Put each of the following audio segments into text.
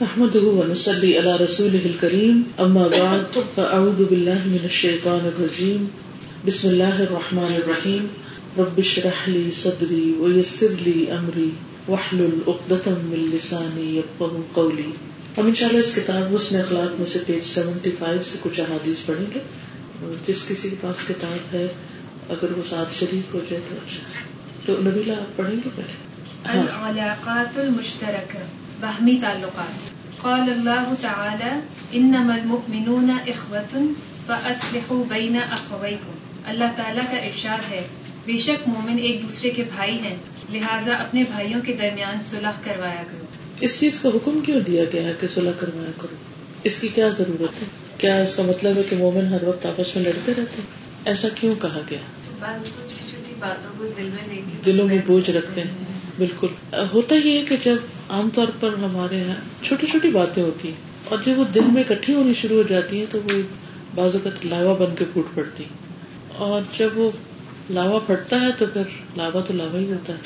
نحمده ونصلي على رسوله الكريم، أما بعد، فأعوذ بالله من الشيطان الرجيم. بسم الله الرحمن الرحيم. رب اشرح لي صدري ويسر لي أمري، واحلل عقدة من لساني يفقهوا قولي. ہم انشاءاللہ اس کتاب حسن اخلاق میں سے پیج 75 سے کچھ احادیث پڑھیں گے۔ جس کسی کے پاس کتاب ہے، اگر وہ ساتھ شریک ہو جائے تو اچھا۔ تو نبیلا آپ پڑھیں گے پہلے؟ ہاں۔ العلاقات المشترکہ۔ باہمی تعلقات۔ قال اللہ تعالی انما المؤمنون اخوة فاصلحوا بین اخویکم اللہ تعالیٰ کا ارشاد ہے بے شک مومن ایک دوسرے کے بھائی ہیں لہٰذا اپنے بھائیوں کے درمیان صلح کروایا کرو۔ اس چیز کا حکم کیوں دیا گیا ہے کہ صلح کروایا کرو؟ اس کی کیا ضرورت ہے؟ کیا اس کا مطلب ہے کہ مومن ہر وقت آپس میں لڑتے رہتے ہیں؟ ایسا کیوں کہا گیا؟ دلوں میں بوجھ رکھتے ہیں۔ بالکل۔ ہوتا ہی ہے کہ جب عام طور پر ہمارے یہاں چھوٹی چھوٹی باتیں ہوتی ہیں اور جب وہ دل میں اکٹھی ہونی شروع ہو جاتی ہیں تو وہ بعض اوقات لاوا بن کے پھوٹ پڑتی اور جب وہ لاوا پھٹتا ہے تو پھر لاوا تو لاوا ہی ہوتا ہے۔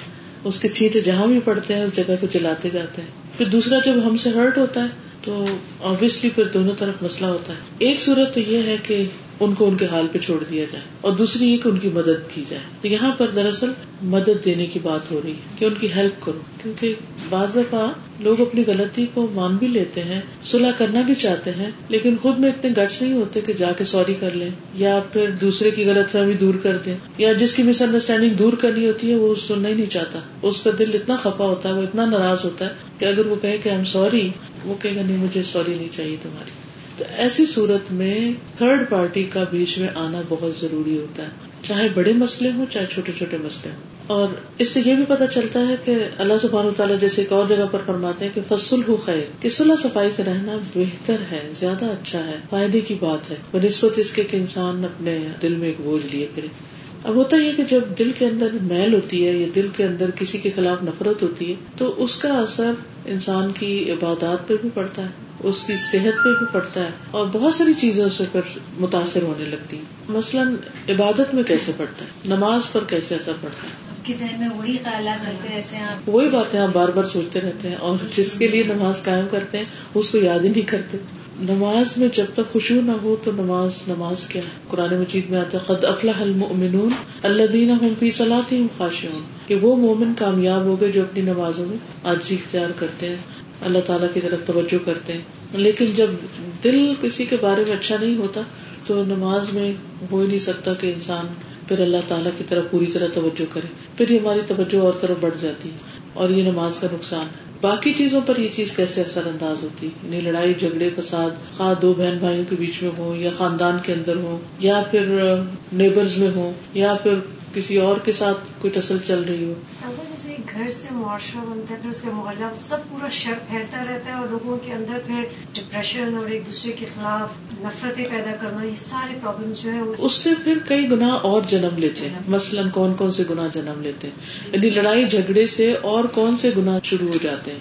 اس کے چیٹے جہاں بھی پڑتے ہیں، اس جگہ کو جلاتے جاتے ہیں۔ پھر دوسرا جب ہم سے ہرٹ ہوتا ہے تو آبیسلی پھر دونوں طرف مسئلہ ہوتا ہے۔ ایک صورت تو یہ ہے کہ ان کو ان کے حال پہ چھوڑ دیا جائے اور دوسری یہ کہ ان کی مدد کی جائے۔ تو یہاں پر دراصل مدد دینے کی بات ہو رہی ہے کہ ان کی ہیلپ کرو۔ کیونکہ بعض دفعہ لوگ اپنی غلطی کو مان بھی لیتے ہیں صلاح کرنا بھی چاہتے ہیں، لیکن خود میں اتنے گٹس نہیں ہوتے کہ جا کے سوری کر لیں، یا پھر دوسرے کی غلط فہمی دور کر دیں، یا جس کی مس انڈرسٹینڈنگ دور کرنی ہوتی ہے وہ سننا ہی نہیں چاہتا۔ اس کا دل اتنا خفا ہوتا ہے، وہ اتنا ناراض ہوتا ہے کہ اگر وہ کہے کہ ایم سوری وہ کہے گا، نہیں مجھے سوری نہیں چاہیے تمہاری۔ تو ایسی صورت میں تھرڈ پارٹی کا بیچ میں آنا بہت ضروری ہوتا ہے۔ چاہے بڑے مسئلے ہوں، چاہے چھوٹے چھوٹے مسئلے ہوں۔ اور اس سے یہ بھی پتا چلتا ہے کہ اللہ سبحانہ تعالیٰ جیسے ایک اور جگہ پر فرماتے ہیں کہ فصل ہو خیر کہ صلاح صفائی سے رہنا بہتر ہے، زیادہ اچھا ہے، فائدے کی بات ہے۔ بنسبت اس کے کہ انسان اپنے دل میں ایک بوجھ لیے پھر اب ہوتا یہ کہ جب دل کے اندر میل ہوتی ہے یا دل کے اندر کسی کے خلاف نفرت ہوتی ہے، تو اس کا اثر انسان کی عبادات پہ بھی پڑتا ہے، اس کی صحت پہ بھی پڑتا ہے، اور بہت ساری چیزیں اس پر متاثر ہونے لگتی ہیں۔ مثلاً عبادت میں کیسے پڑتا ہے؟ نماز پر کیسے اثر پڑتا ہے؟ وہی خیالات رہتے ہیں وہی باتیں آپ بار بار سوچتے رہتے ہیں اور جس کے لیے نماز قائم کرتے ہیں، اس کو یاد ہی نہیں کرتے۔ نماز میں جب تک خوشبو نہ ہو تو نماز نماز کیا ہے؟ قرآن مجید میں آتا ہے، قد افلاح المؤمنون الذین هم فی صلاتهم خاشعون کہ وہ مومن کامیاب ہو گئے جو اپنی نمازوں میں آجی اختیار کرتے ہیں، اللہ تعالیٰ کی طرف توجہ کرتے ہیں۔ لیکن جب دل کسی کے بارے میں اچھا نہیں ہوتا تو نماز میں ہو ہی نہیں سکتا کہ انسان پھر اللہ تعالیٰ کی طرف پوری طرح توجہ کرے۔ پھر یہ ہماری توجہ اور طرف بڑھ جاتی ہے اور یہ نماز کا نقصان۔ ہے باقی چیزوں پر یہ چیز کیسے اثر انداز ہوتی یعنی لڑائی، جھگڑے، فساد، خواہ دو بہن بھائیوں کے بیچ میں ہو یا خاندان کے اندر ہو یا پھر نیبرز میں ہو یا پھر کسی اور کے ساتھ کوئی ٹسل چل رہی ہو؟ جیسے گھر سے معاشرہ بنتا ہے پھر اس کا محلہ سب پورا شر پھیلتا رہتا ہے اور لوگوں کے اندر پھر ڈپریشن اور ایک دوسرے کے خلاف نفرتیں پیدا کرنا یہ سارے پرابلم جو ہے اس سے پھر کئی گنا اور جنم لیتے ہیں۔ مثلاً کون کون سے گنا جنم لیتے ہیں؟ یعنی لڑائی جھگڑے سے اور کون سے گنا شروع ہو جاتے ہیں؟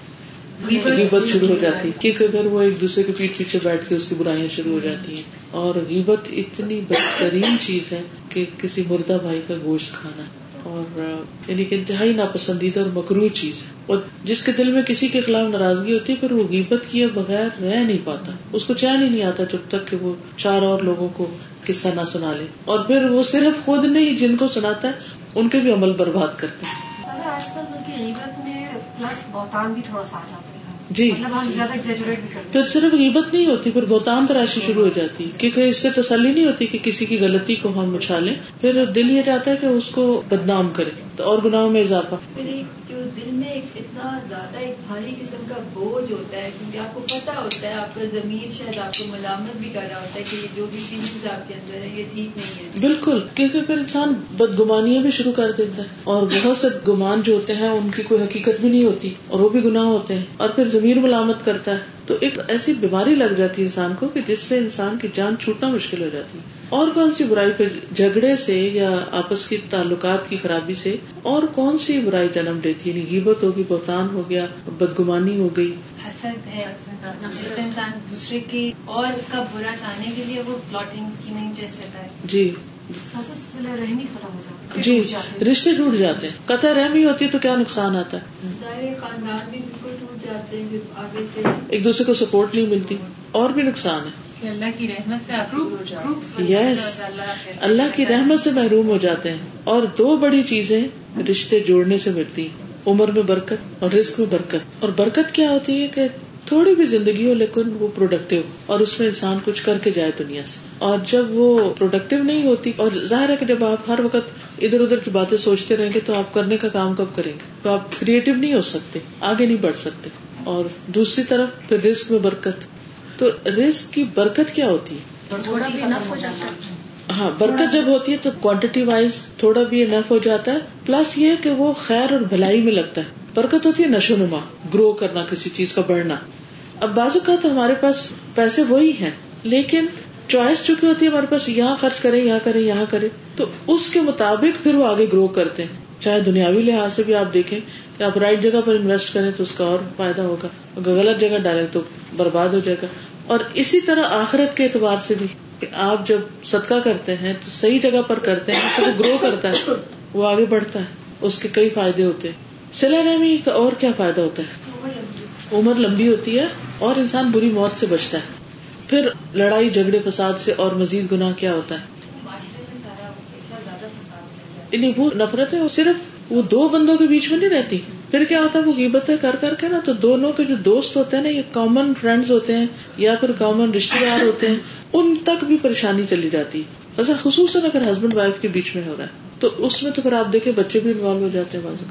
غیبت شروع ہو جاتی ہے۔ کیونکہ اگر وہ ایک دوسرے کے پیٹ پیچھے بیٹھ کے اس کی برائیاں شروع ہو جاتی ہیں۔ اور غیبت اتنی بہترین چیز ہے کہ کسی مردہ بھائی کا گوشت کھانا اور یعنی کہ انتہائی ناپسندیدہ اور مکرو چیز ہے اور جس کے دل میں کسی کے خلاف ناراضگی ہوتی ہے پھر وہ غیبت کیے بغیر رہ نہیں پاتا اس کو چین ہی نہیں آتا جب تک کہ وہ چار اور لوگوں کو قصہ نہ سنا لے اور پھر وہ صرف خود نہیں جن کو سناتا ہے، ان کے بھی عمل برباد کرتے ہیں۔ آج کل غیبت میں پلس بہتان بھی تھوڑا سا آ جاتا ہے۔ جی۔ مطلب پھر صرف غیبت نہیں ہوتی پھر بہتان تراشی شروع ہو جاتی کیونکہ اس سے تسلی نہیں ہوتی کہ کسی کی غلطی کو ہم اچھالیں پھر دل یہ چاہتا ہے کہ اس کو بدنام کرے۔ اور گناہوں میں اضافہ جو دل میں اتنا زیادہ ایک بھاری قسم کا بوجھ ہوتا ہے کیونکہ آپ کو پتا ہوتا ہے آپ کا زمین شاید آپ کو ملامت بھی کر رہا ہوتا ہے کہ جو بھی فیلنگز آپ کے اندر ہے یہ ٹھیک نہیں ہے۔ بالکل کیونکہ پھر انسان بدگمانیاں بھی شروع کر دیتا ہے اور بہت سے گمان جو ہوتے ہیں ان کی کوئی حقیقت بھی نہیں ہوتی اور وہ بھی گناہ ہوتے ہیں۔ اور پھر زمین ملامت کرتا ہے تو ایک ایسی بیماری لگ جاتی ہے انسان کو کہ جس سے انسان کی جان چھوٹنا مشکل ہو جاتی ہے۔ اور کون سی برائی پہ جھگڑے سے یا آپس کی تعلقات کی خرابی سے اور کون سی برائی جنم دیتی؟ ہے یعنی غیبت ہوگی بہتان ہو گیا بدگمانی ہو گئی۔ حسد ہے انسان دوسرے کی اور اس کا برا چاہنے کے لیے وہ پلاٹنگ جیسے جی۔ رحمی ختم ہو جاتا ہے جی۔ رشتے ٹوٹ جاتے ہیں۔ قطع رحمی ہوتی ہے تو کیا نقصان آتا ہے؟ خاندان بھی بالکل ٹوٹ جاتے ہیں آگے سے ایک دوسرے کو سپورٹ نہیں ملتی اور بھی نقصان ہے۔ اللہ کی رحمت سے یس اللہ کی رحمت سے محروم ہو جاتے ہیں۔ اور دو بڑی چیزیں رشتے جوڑنے سے ملتی عمر میں برکت اور رزق میں برکت۔ اور برکت کیا ہوتی ہے کہ تھوڑی بھی زندگی ہو لیکن وہ پروڈکٹیو اور اس میں انسان کچھ کر کے جائے دنیا سے۔ اور جب وہ پروڈکٹیو نہیں ہوتی اور ظاہر ہے کہ جب آپ ہر وقت ادھر ادھر کی باتیں سوچتے رہیں گے تو آپ کرنے کا کام کب کریں گے؟ تو آپ کریٹو نہیں ہو سکتے، آگے نہیں بڑھ سکتے۔ اور دوسری طرف پھر رسک میں برکت۔ تو رسک کی برکت کیا ہوتی ہے؟ تھوڑا بھی نف ہو جاتا ہے۔ ہاں برکت جب ہوتی ہے تو کوانٹٹی وائز تھوڑا بھی انف ہو جاتا ہے۔ پلس یہ کہ وہ خیر اور بھلائی میں لگتا ہے۔ برکت ہوتی ہے نشو نما گرو کرنا کسی چیز کا بڑھنا۔ اب بعض اوقات ہمارے پاس پیسے وہی ہیں لیکن چوائس چونکہ ہوتی ہے ہمارے پاس یہاں خرچ کریں یہاں کریں یہاں کریں۔ تو اس کے مطابق پھر وہ آگے گرو کرتے ہیں۔ چاہے دنیاوی لحاظ سے بھی آپ دیکھیں کہ آپ رائٹ جگہ پر انویسٹ کریں تو اس کا اور فائدہ ہوگا۔ اگر غلط جگہ ڈالیں تو برباد ہو جائے گا۔ اور اسی طرح آخرت کے اعتبار سے بھی کہ آپ جب صدقہ کرتے ہیں تو صحیح جگہ پر کرتے ہیں تو وہ گرو کرتا ہے۔ وہ آگے بڑھتا ہے۔ اس کے کئی فائدے ہوتے ہیں۔ سلا رحمی کا اور کیا فائدہ ہوتا ہے؟ عمر لمبی ہوتی ہے اور انسان بری موت سے بچتا ہے۔ پھر لڑائی، جھگڑے، فساد سے اور مزید گناہ کیا ہوتا ہے؟ نہیں وہ نفرت ہے وہ صرف وہ دو بندوں کے بیچ میں نہیں رہتی۔ پھر کیا ہوتا ہے؟ وہ قیمتیں کر کر کے نا تو دونوں کے جو دوست ہوتے ہیں نا، یہ کامن فرینڈز ہوتے ہیں یا پھر کامن رشتے دار ہوتے ہیں، ان تک بھی پریشانی چلی جاتی۔ ہے ایسا خصوصاً اگر ہسبینڈ وائف کے بیچ میں ہو رہا ہے۔ تو اس میں تو پھر آپ دیکھیں، بچے بھی انوالو ہو جاتے ہیں بعض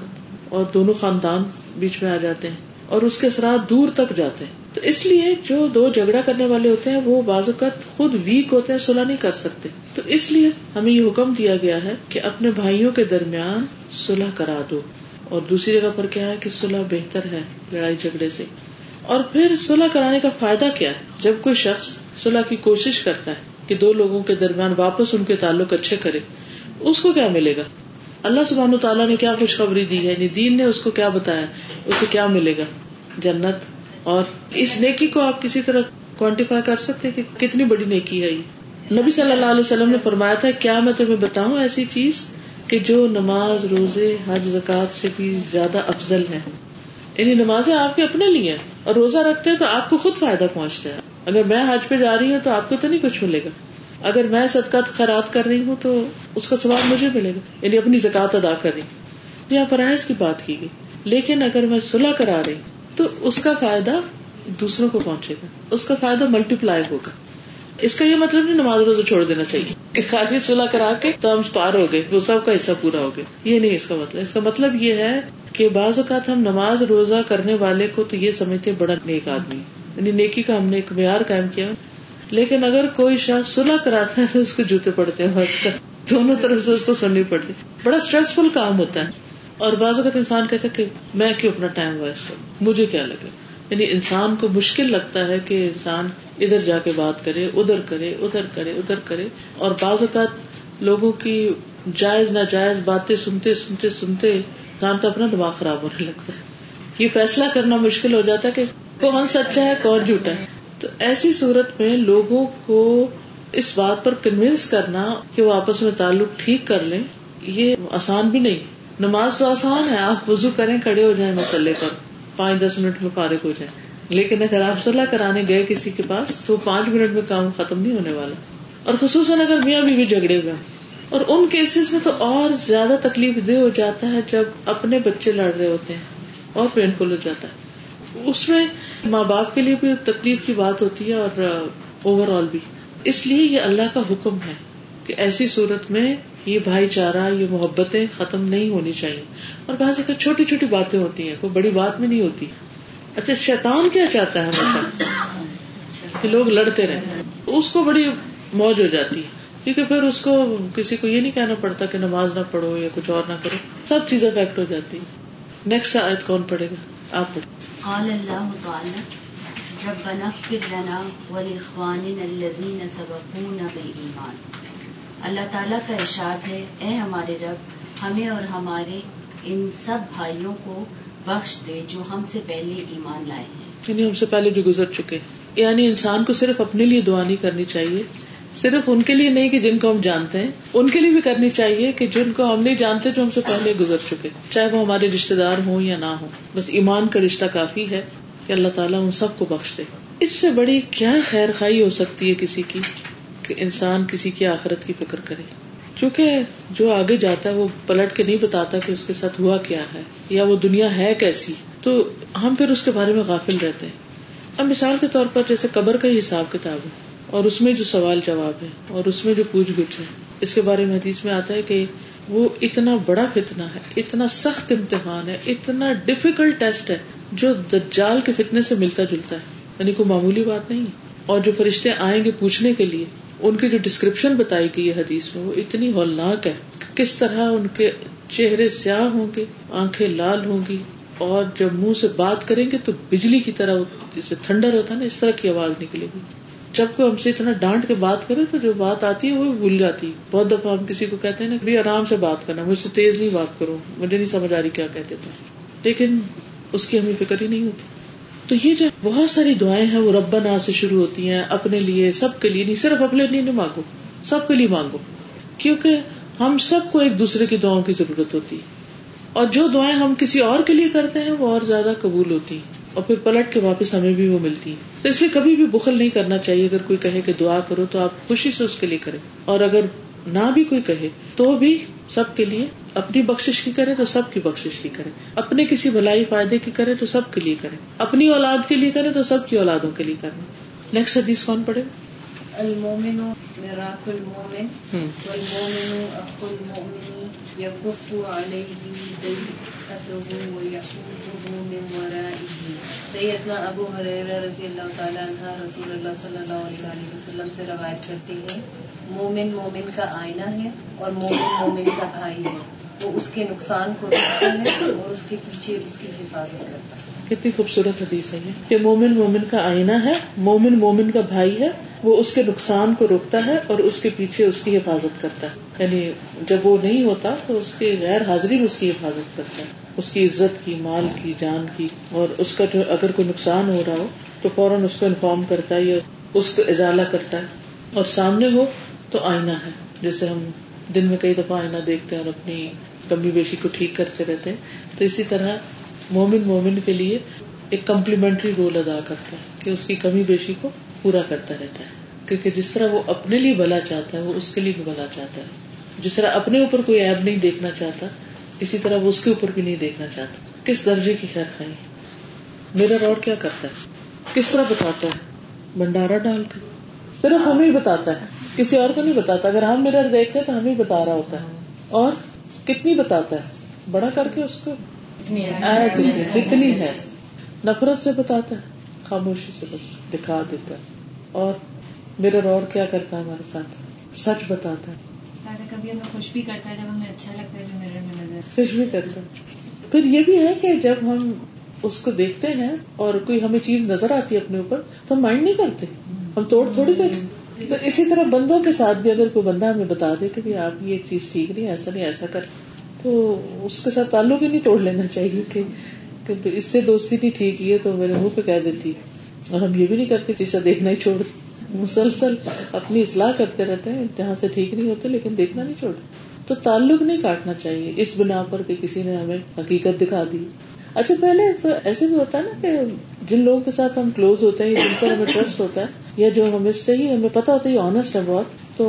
اور دونوں خاندان بیچ میں آ جاتے ہیں۔ اور اس کے اثرات دور تک جاتے ہیں۔ تو اس لیے جو دو جھگڑا کرنے والے ہوتے ہیں، وہ بعض اوقات خود ویک ہوتے ہیں، صلح نہیں کر سکتے۔ تو اس لیے ہمیں یہ حکم دیا گیا ہے کہ اپنے بھائیوں کے درمیان صلح کرا دو۔ اور دوسری جگہ پر کیا ہے کہ صلح بہتر ہے لڑائی جھگڑے سے۔ اور پھر صلح کرانے کا فائدہ کیا ہے؟ جب کوئی شخص صلح کی کوشش کرتا ہے کہ دو لوگوں کے درمیان واپس ان کے تعلق اچھے کرے، اس کو کیا ملے گا؟ اللہ سبحانہ تعالیٰ نے کیا خوشخبری دی ہے؟ یعنی دین نے اس کو کیا بتایا اسے کیا ملے گا؟ جنت اور اس نیکی کو آپ کسی طرح کوانٹیفائی کر سکتے کہ کتنی بڑی نیکی ہے یہ۔ نبی صلی اللہ علیہ وسلم نے فرمایا تھا، کیا میں تمہیں بتاؤں ایسی چیز کہ جو نماز، روزے، حج زکات سے بھی زیادہ افضل ہے؟ یعنی نمازیں آپ کے اپنے لیے اور روزہ رکھتے ہیں تو آپ کو خود فائدہ پہنچتا ہے۔ اگر میں حج پہ جا رہی ہوں تو آپ کو تو نہیں کچھ ملے گا۔ اگر میں صدقات خیرات کر رہی ہوں تو اس کا سواب مجھے ملے گا۔ یعنی اپنی زکات ادا کر رہی ہوں۔ یہاں فرائض کی بات کی گئی۔ لیکن اگر میں صلح کرا رہی تو اس کا فائدہ دوسروں کو پہنچے گا، اس کا فائدہ ملٹی پلائی ہوگا۔ اس کا یہ مطلب نہیں نماز روزہ چھوڑ دینا چاہیے۔ کہ خالی صلح کرا کے تو ہم پار ہو گئے، وہ سب کا حصہ پورا ہو گیا یہ نہیں اس کا مطلب۔ اس کا مطلب یہ ہے کہ بعض اوقات ہم نماز روزہ کرنے والے کو تو یہ سمجھتے بڑا نیک آدمی۔ یعنی نیکی کا ہم نے ایک معیار قائم کیا۔ لیکن اگر کوئی شخص صلح کراتا ہے تو اس کو جوتے پڑتے ہیں۔ بس۔ کا دونوں طرف سے اس کو سننی پڑتی۔ بڑا اسٹریسفل کام ہوتا ہے۔ اور بعض اوقات انسان کہتا ہے کہ میں کیوں اپنا ٹائم ویسٹ کروں؟ مجھے کیا لگے؟ یعنی انسان کو مشکل لگتا ہے کہ انسان ادھر جا کے بات کرے، ادھر کرے ادھر کرے ادھر کرے، اور بعض اوقات لوگوں کی جائز، ناجائز باتیں سنتے سنتے سنتے انسان کا اپنا دماغ خراب ہونے لگتا ہے۔ یہ فیصلہ کرنا مشکل ہو جاتا ہے کہ کون سچا ہے، کون جھوٹا ہے۔ تو ایسی صورت میں لوگوں کو اس بات پر کنوینس کرنا کہ وہ آپس میں تعلق ٹھیک کر لیں، یہ آسان بھی نہیں۔ نماز تو آسان ہے، آپ وضو کریں، کھڑے ہو جائیں مسئلے پر۔ پانچ، دس منٹ میں فارغ ہو جائیں۔ لیکن اگر آپ صلاح کرانے گئے کسی کے پاس، تو پانچ منٹ میں کام ختم نہیں ہونے والا۔ اور خصوصاً اگر میاں بیوی جھگڑے ہوئے اور ان کیسز میں تو اور زیادہ تکلیف دہ ہو جاتا ہے جب اپنے بچے لڑ رہے ہوتے ہیں اور پینفل ہو جاتا ہے۔ اس میں ماں باپ کے لیے بھی تکلیف کی بات ہوتی ہے اور اوور آل بھی۔ اس لیے یہ اللہ کا حکم ہے۔ کہ ایسی صورت میں یہ بھائی چارہ، یہ محبتیں ختم نہیں ہونی چاہیے۔ اور بعض اوقات چھوٹی چھوٹی باتیں ہوتی ہیں، کوئی بڑی بات میں نہیں ہوتی۔ اچھا شیطان کیا چاہتا ہے ہمیشہ؟ کہ لوگ لڑتے رہے اس کو بڑی موج ہو جاتی ہے۔ کیونکہ پھر اس کو کسی کو یہ نہیں کہنا پڑتا کہ نماز نہ پڑھو یا کچھ اور نہ کرو۔ سب چیزیں افیکٹ ہو جاتی نیکسٹ آیت کون پڑھے گا؟ آپ پڑھو قال اللہ تعالی، ربنا اغفر لنا ولاخواننا الذين سبقونا بالایمان اللہ تعالیٰ کا ارشاد ہے، اے ہمارے رب، ہمیں اور ہمارے ان سب بھائیوں کو بخش دے جو ہم سے پہلے ایمان لائے ہیں۔ یعنی ہم سے پہلے جو گزر چکے یعنی انسان کو صرف اپنے لیے دعا نہیں کرنی چاہیے، صرف ان کے لیے نہیں کہ جن کو ہم جانتے ہیں، ان کے لیے بھی کرنی چاہیے کہ جن کو ہم نہیں جانتے جو ہم سے پہلے گزر چکے چاہے وہ ہمارے رشتے دار ہوں یا نہ ہوں، بس ایمان کا رشتہ کافی ہے کہ اللہ تعالیٰ ان سب کو بخش دے۔ اس سے بڑی کیا خیر خائی ہو سکتی ہے کسی کی؟ کہ انسان کسی کی آخرت کی فکر کرے۔ چونکہ جو آگے جاتا ہے، وہ پلٹ کے نہیں بتاتا کہ اس کے ساتھ ہوا کیا ہے یا وہ دنیا ہے کیسی۔ تو ہم پھر اس کے بارے میں غافل رہتے ہیں۔ اب مثال کے طور پر جیسے قبر کا ہی حساب کتاب ہے اور اس میں جو سوال جواب ہے اور اس میں جو پوچھ گچھ ہے۔ اس کے بارے میں حدیث میں آتا ہے کہ وہ اتنا بڑا فتنا ہے، اتنا سخت امتحان ہے، اتنا ڈفیکلٹ ٹیسٹ ہے جو دجال کے فتنے سے ملتا جلتا ہے۔ یعنی کوئی معمولی بات نہیں اور جو فرشتے آئیں گے پوچھنے کے لیے ان کی جو ڈسکرپشن بتائی گئی ہے حدیث میں وہ اتنی ہولناک ہے کس طرح ان کے چہرے سیاہ ہوں گے، آنکھیں لال ہوں گی اور جب منہ سے بات کریں گے تو بجلی کی طرح جیسے تھنڈر ہوتا ہے نا، اس طرح کی آواز نکلے گی۔ جب کوئی ہم سے اتنا ڈانٹ کے بات کرے تو جو بات آتی ہے وہ بھول جاتی بہت دفعہ ہم کسی کو کہتے ہیں نا بھی آرام سے بات کرنا، مجھ سے تیز نہیں بات کرو، مجھے نہیں سمجھ آ رہی کیا کہتے تھے۔ لیکن اس کی ہمیں فکر ہی نہیں ہوتی۔ تو یہ جو بہت ساری دعائیں ہیں وہ رب نا سے شروع ہوتی ہیں، اپنے لیے، سب کے لیے نہیں، صرف اپنے لیے نہیں مانگو، سب کے لیے مانگو۔ کیونکہ ہم سب کو ایک دوسرے کی دعاؤں کی ضرورت ہوتی۔ ہے اور جو دعائیں ہم کسی اور کے لیے کرتے ہیں، وہ اور زیادہ قبول ہوتی۔ اور پھر پلٹ کے واپس ہمیں بھی وہ ملتی۔ تو اس لیے کبھی بھی بخل نہیں کرنا چاہیے۔ اگر کوئی کہے کہ دعا کرو تو آپ خوشی سے اس کے لیے کریں۔ اور اگر نہ بھی کوئی کہے تو بھی سب کے لیے اپنی بخش کی کرے تو سب کی بخش کی کرے۔ اپنے کسی بھلائی فائدے کی کرے تو سب کے لیے کرے۔ اپنی اولاد کے لیے کرے تو سب کی اولادوں کے لیے کرے۔ نیکسٹ حدیث کون پڑھے؟ المومن المومن المومن يكف عليه ضيقته ويحوطه من ورائه. سیدنا ابو حریرہ رضی اللہ تعالیٰ عنہ رسول اللہ صلی اللہ علیہ وسلم سے روایت کرتے ہیں، مومن مومن کا آئینہ ہے اور مومن مومن کا بھائی ہے۔ وہ اس کے نقصان کو روکتا ہے اور اس کے پیچھے اس کی حفاظت کرتا ہے۔ کتنی خوبصورت حدیث ہے کہ مومن مومن کا آئینہ ہے، مومن مومن کا بھائی ہے، وہ اس کے نقصان کو روکتا ہے اور اس کے پیچھے اس کی حفاظت کرتا ہے۔ یعنی جب وہ نہیں ہوتا تو اس کی غیر حاضری میں اس کی حفاظت کرتا ہے۔ اس کی عزت کی، مال کی، جان کی اور اس کا جو اگر کوئی نقصان ہو رہا ہو تو فوراً اس کو انفارم کرتا ہے یا اس کو ازالہ کرتا ہے۔ اور سامنے ہو تو آئینہ ہے، جیسے ہم دن میں کئی دفعہ آئینہ دیکھتے ہیں اور اپنی کمی بیشی کو ٹھیک کرتے رہتے ہیں۔ تو اسی طرح مومن مومن کے لیے ایک کمپلیمنٹری رول ادا کرتا ہے کہ اس کی کمی بیشی کو پورا کرتا رہتا ہے۔ کیونکہ جس طرح وہ اپنے لیے بھلا چاہتا ہے، وہ اس کے لیے بھی بھلا چاہتا ہے۔ جس طرح اپنے اوپر کوئی ایب نہیں دیکھنا چاہتا، اسی طرح وہ اس کے اوپر بھی نہیں دیکھنا چاہتا۔ کس درجے کی خیر خائی میرا روڈ کیا کرتا ہے؟ کس طرح بتاتا ہے؟ بنڈارا ڈال کے۔ صرف ہمیں بتاتا ہے، کسی اور کو نہیں بتاتا۔ اگر ہم میرر دیکھتے تو ہمیں بتا رہا ہوتا ہے۔ اور کتنی بتاتا ہے؟ بڑا کر کے اس کو؟ جتنی ہے۔ نفرت سے بتاتا ہے خاموشی سے بس دکھا دیتا ہے۔ اور میرا اور کیا کرتا ہے ہمارے ساتھ؟ سچ بتاتا ہے۔ کبھی ہمیں خوش بھی کرتا ہے جب ہمیں اچھا لگتا ہے خوش بھی کرتا ہے۔ پھر یہ بھی ہے کہ جب ہم اس کو دیکھتے ہیں اور کوئی ہمیں چیز نظر آتی ہے اپنے اوپر تو ہم مائنڈ نہیں کرتے۔ ہم توڑ تھوڑی کرتے۔ تو اسی طرح بندوں کے ساتھ بھی اگر کوئی بندہ ہمیں بتا دے کہ آپ یہ چیز ٹھیک نہیں ایسا نہیں، ایسا کر، تو اس کے ساتھ تعلق ہی نہیں توڑ لینا چاہیے کہ اس سے دوستی نہیں ٹھیک ہے تو میرے منہ پہ کہہ دیتی۔ اور ہم یہ بھی نہیں کرتے جیسا دیکھنا ہی چھوڑ۔ مسلسل اپنی اصلاح کرتے رہتے ہیں، جہاں سے ٹھیک نہیں ہوتے لیکن دیکھنا نہیں چھوڑ تو تعلق نہیں کاٹنا چاہیے، اس بنا پر کہ کسی نے ہمیں حقیقت دکھا دی۔ اچھا پہلے تو ایسے بھی ہوتا ہے نا کہ جن لوگوں کے ساتھ ہم کلوز ہوتے ہیں، جن پر ہمیں ٹرسٹ ہوتا ہے یا جو ہمیں صحیح ہمیں پتا ہوتا ہے آنےسٹ ہے بہت تو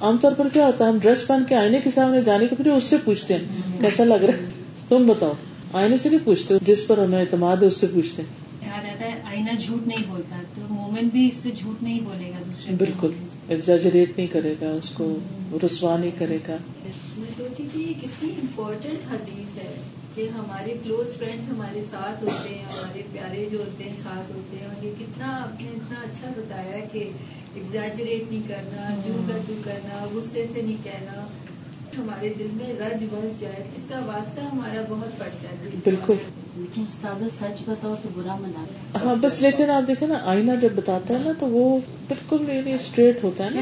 عام طور پر کیا ہوتا ہے ہم ڈریس پہن کے آئینے کے سامنے جانے کے پھر اس سے پوچھتے ہیں کیسا لگ رہا ہے؟ تم بتاؤ آئینے سے نہیں پوچھتے جس پر ہمیں اعتماد ہے اس سے پوچھتے ہیں۔ کہا جاتا ہے آئینہ جھوٹ نہیں بولتا تو مومن بھی اس سے جھوٹ نہیں بولے گا دوسرے بالکل ایگزاجریٹ نہیں کرے گا اس کو رسوا نہیں کرے گا۔ میں سوچی تھی کتنی امپورٹینٹ حدیث کہ ہمارے کلوز فرینڈس ہمارے ساتھ ہوتے ہیں ہمارے پیارے جو ہوتے ہیں ساتھ ہوتے ہیں۔ اور یہ کتنا آپ نے اتنا اچھا بتایا کہ ایگزیجریٹ نہیں کرنا جو کا کرنا غصے سے نہیں کہنا ہمارے دل میں رج بس جائے۔ اس کا واسطہ ہمارا بہت پڑتا ہے۔ بالکل۔ استاد سچ بتاؤ تو برا منا ہاں بس لیکن آپ دیکھیں نا آئینہ جب بتاتا ہے نا تو وہ بالکل اسٹریٹ ہوتا ہے نا۔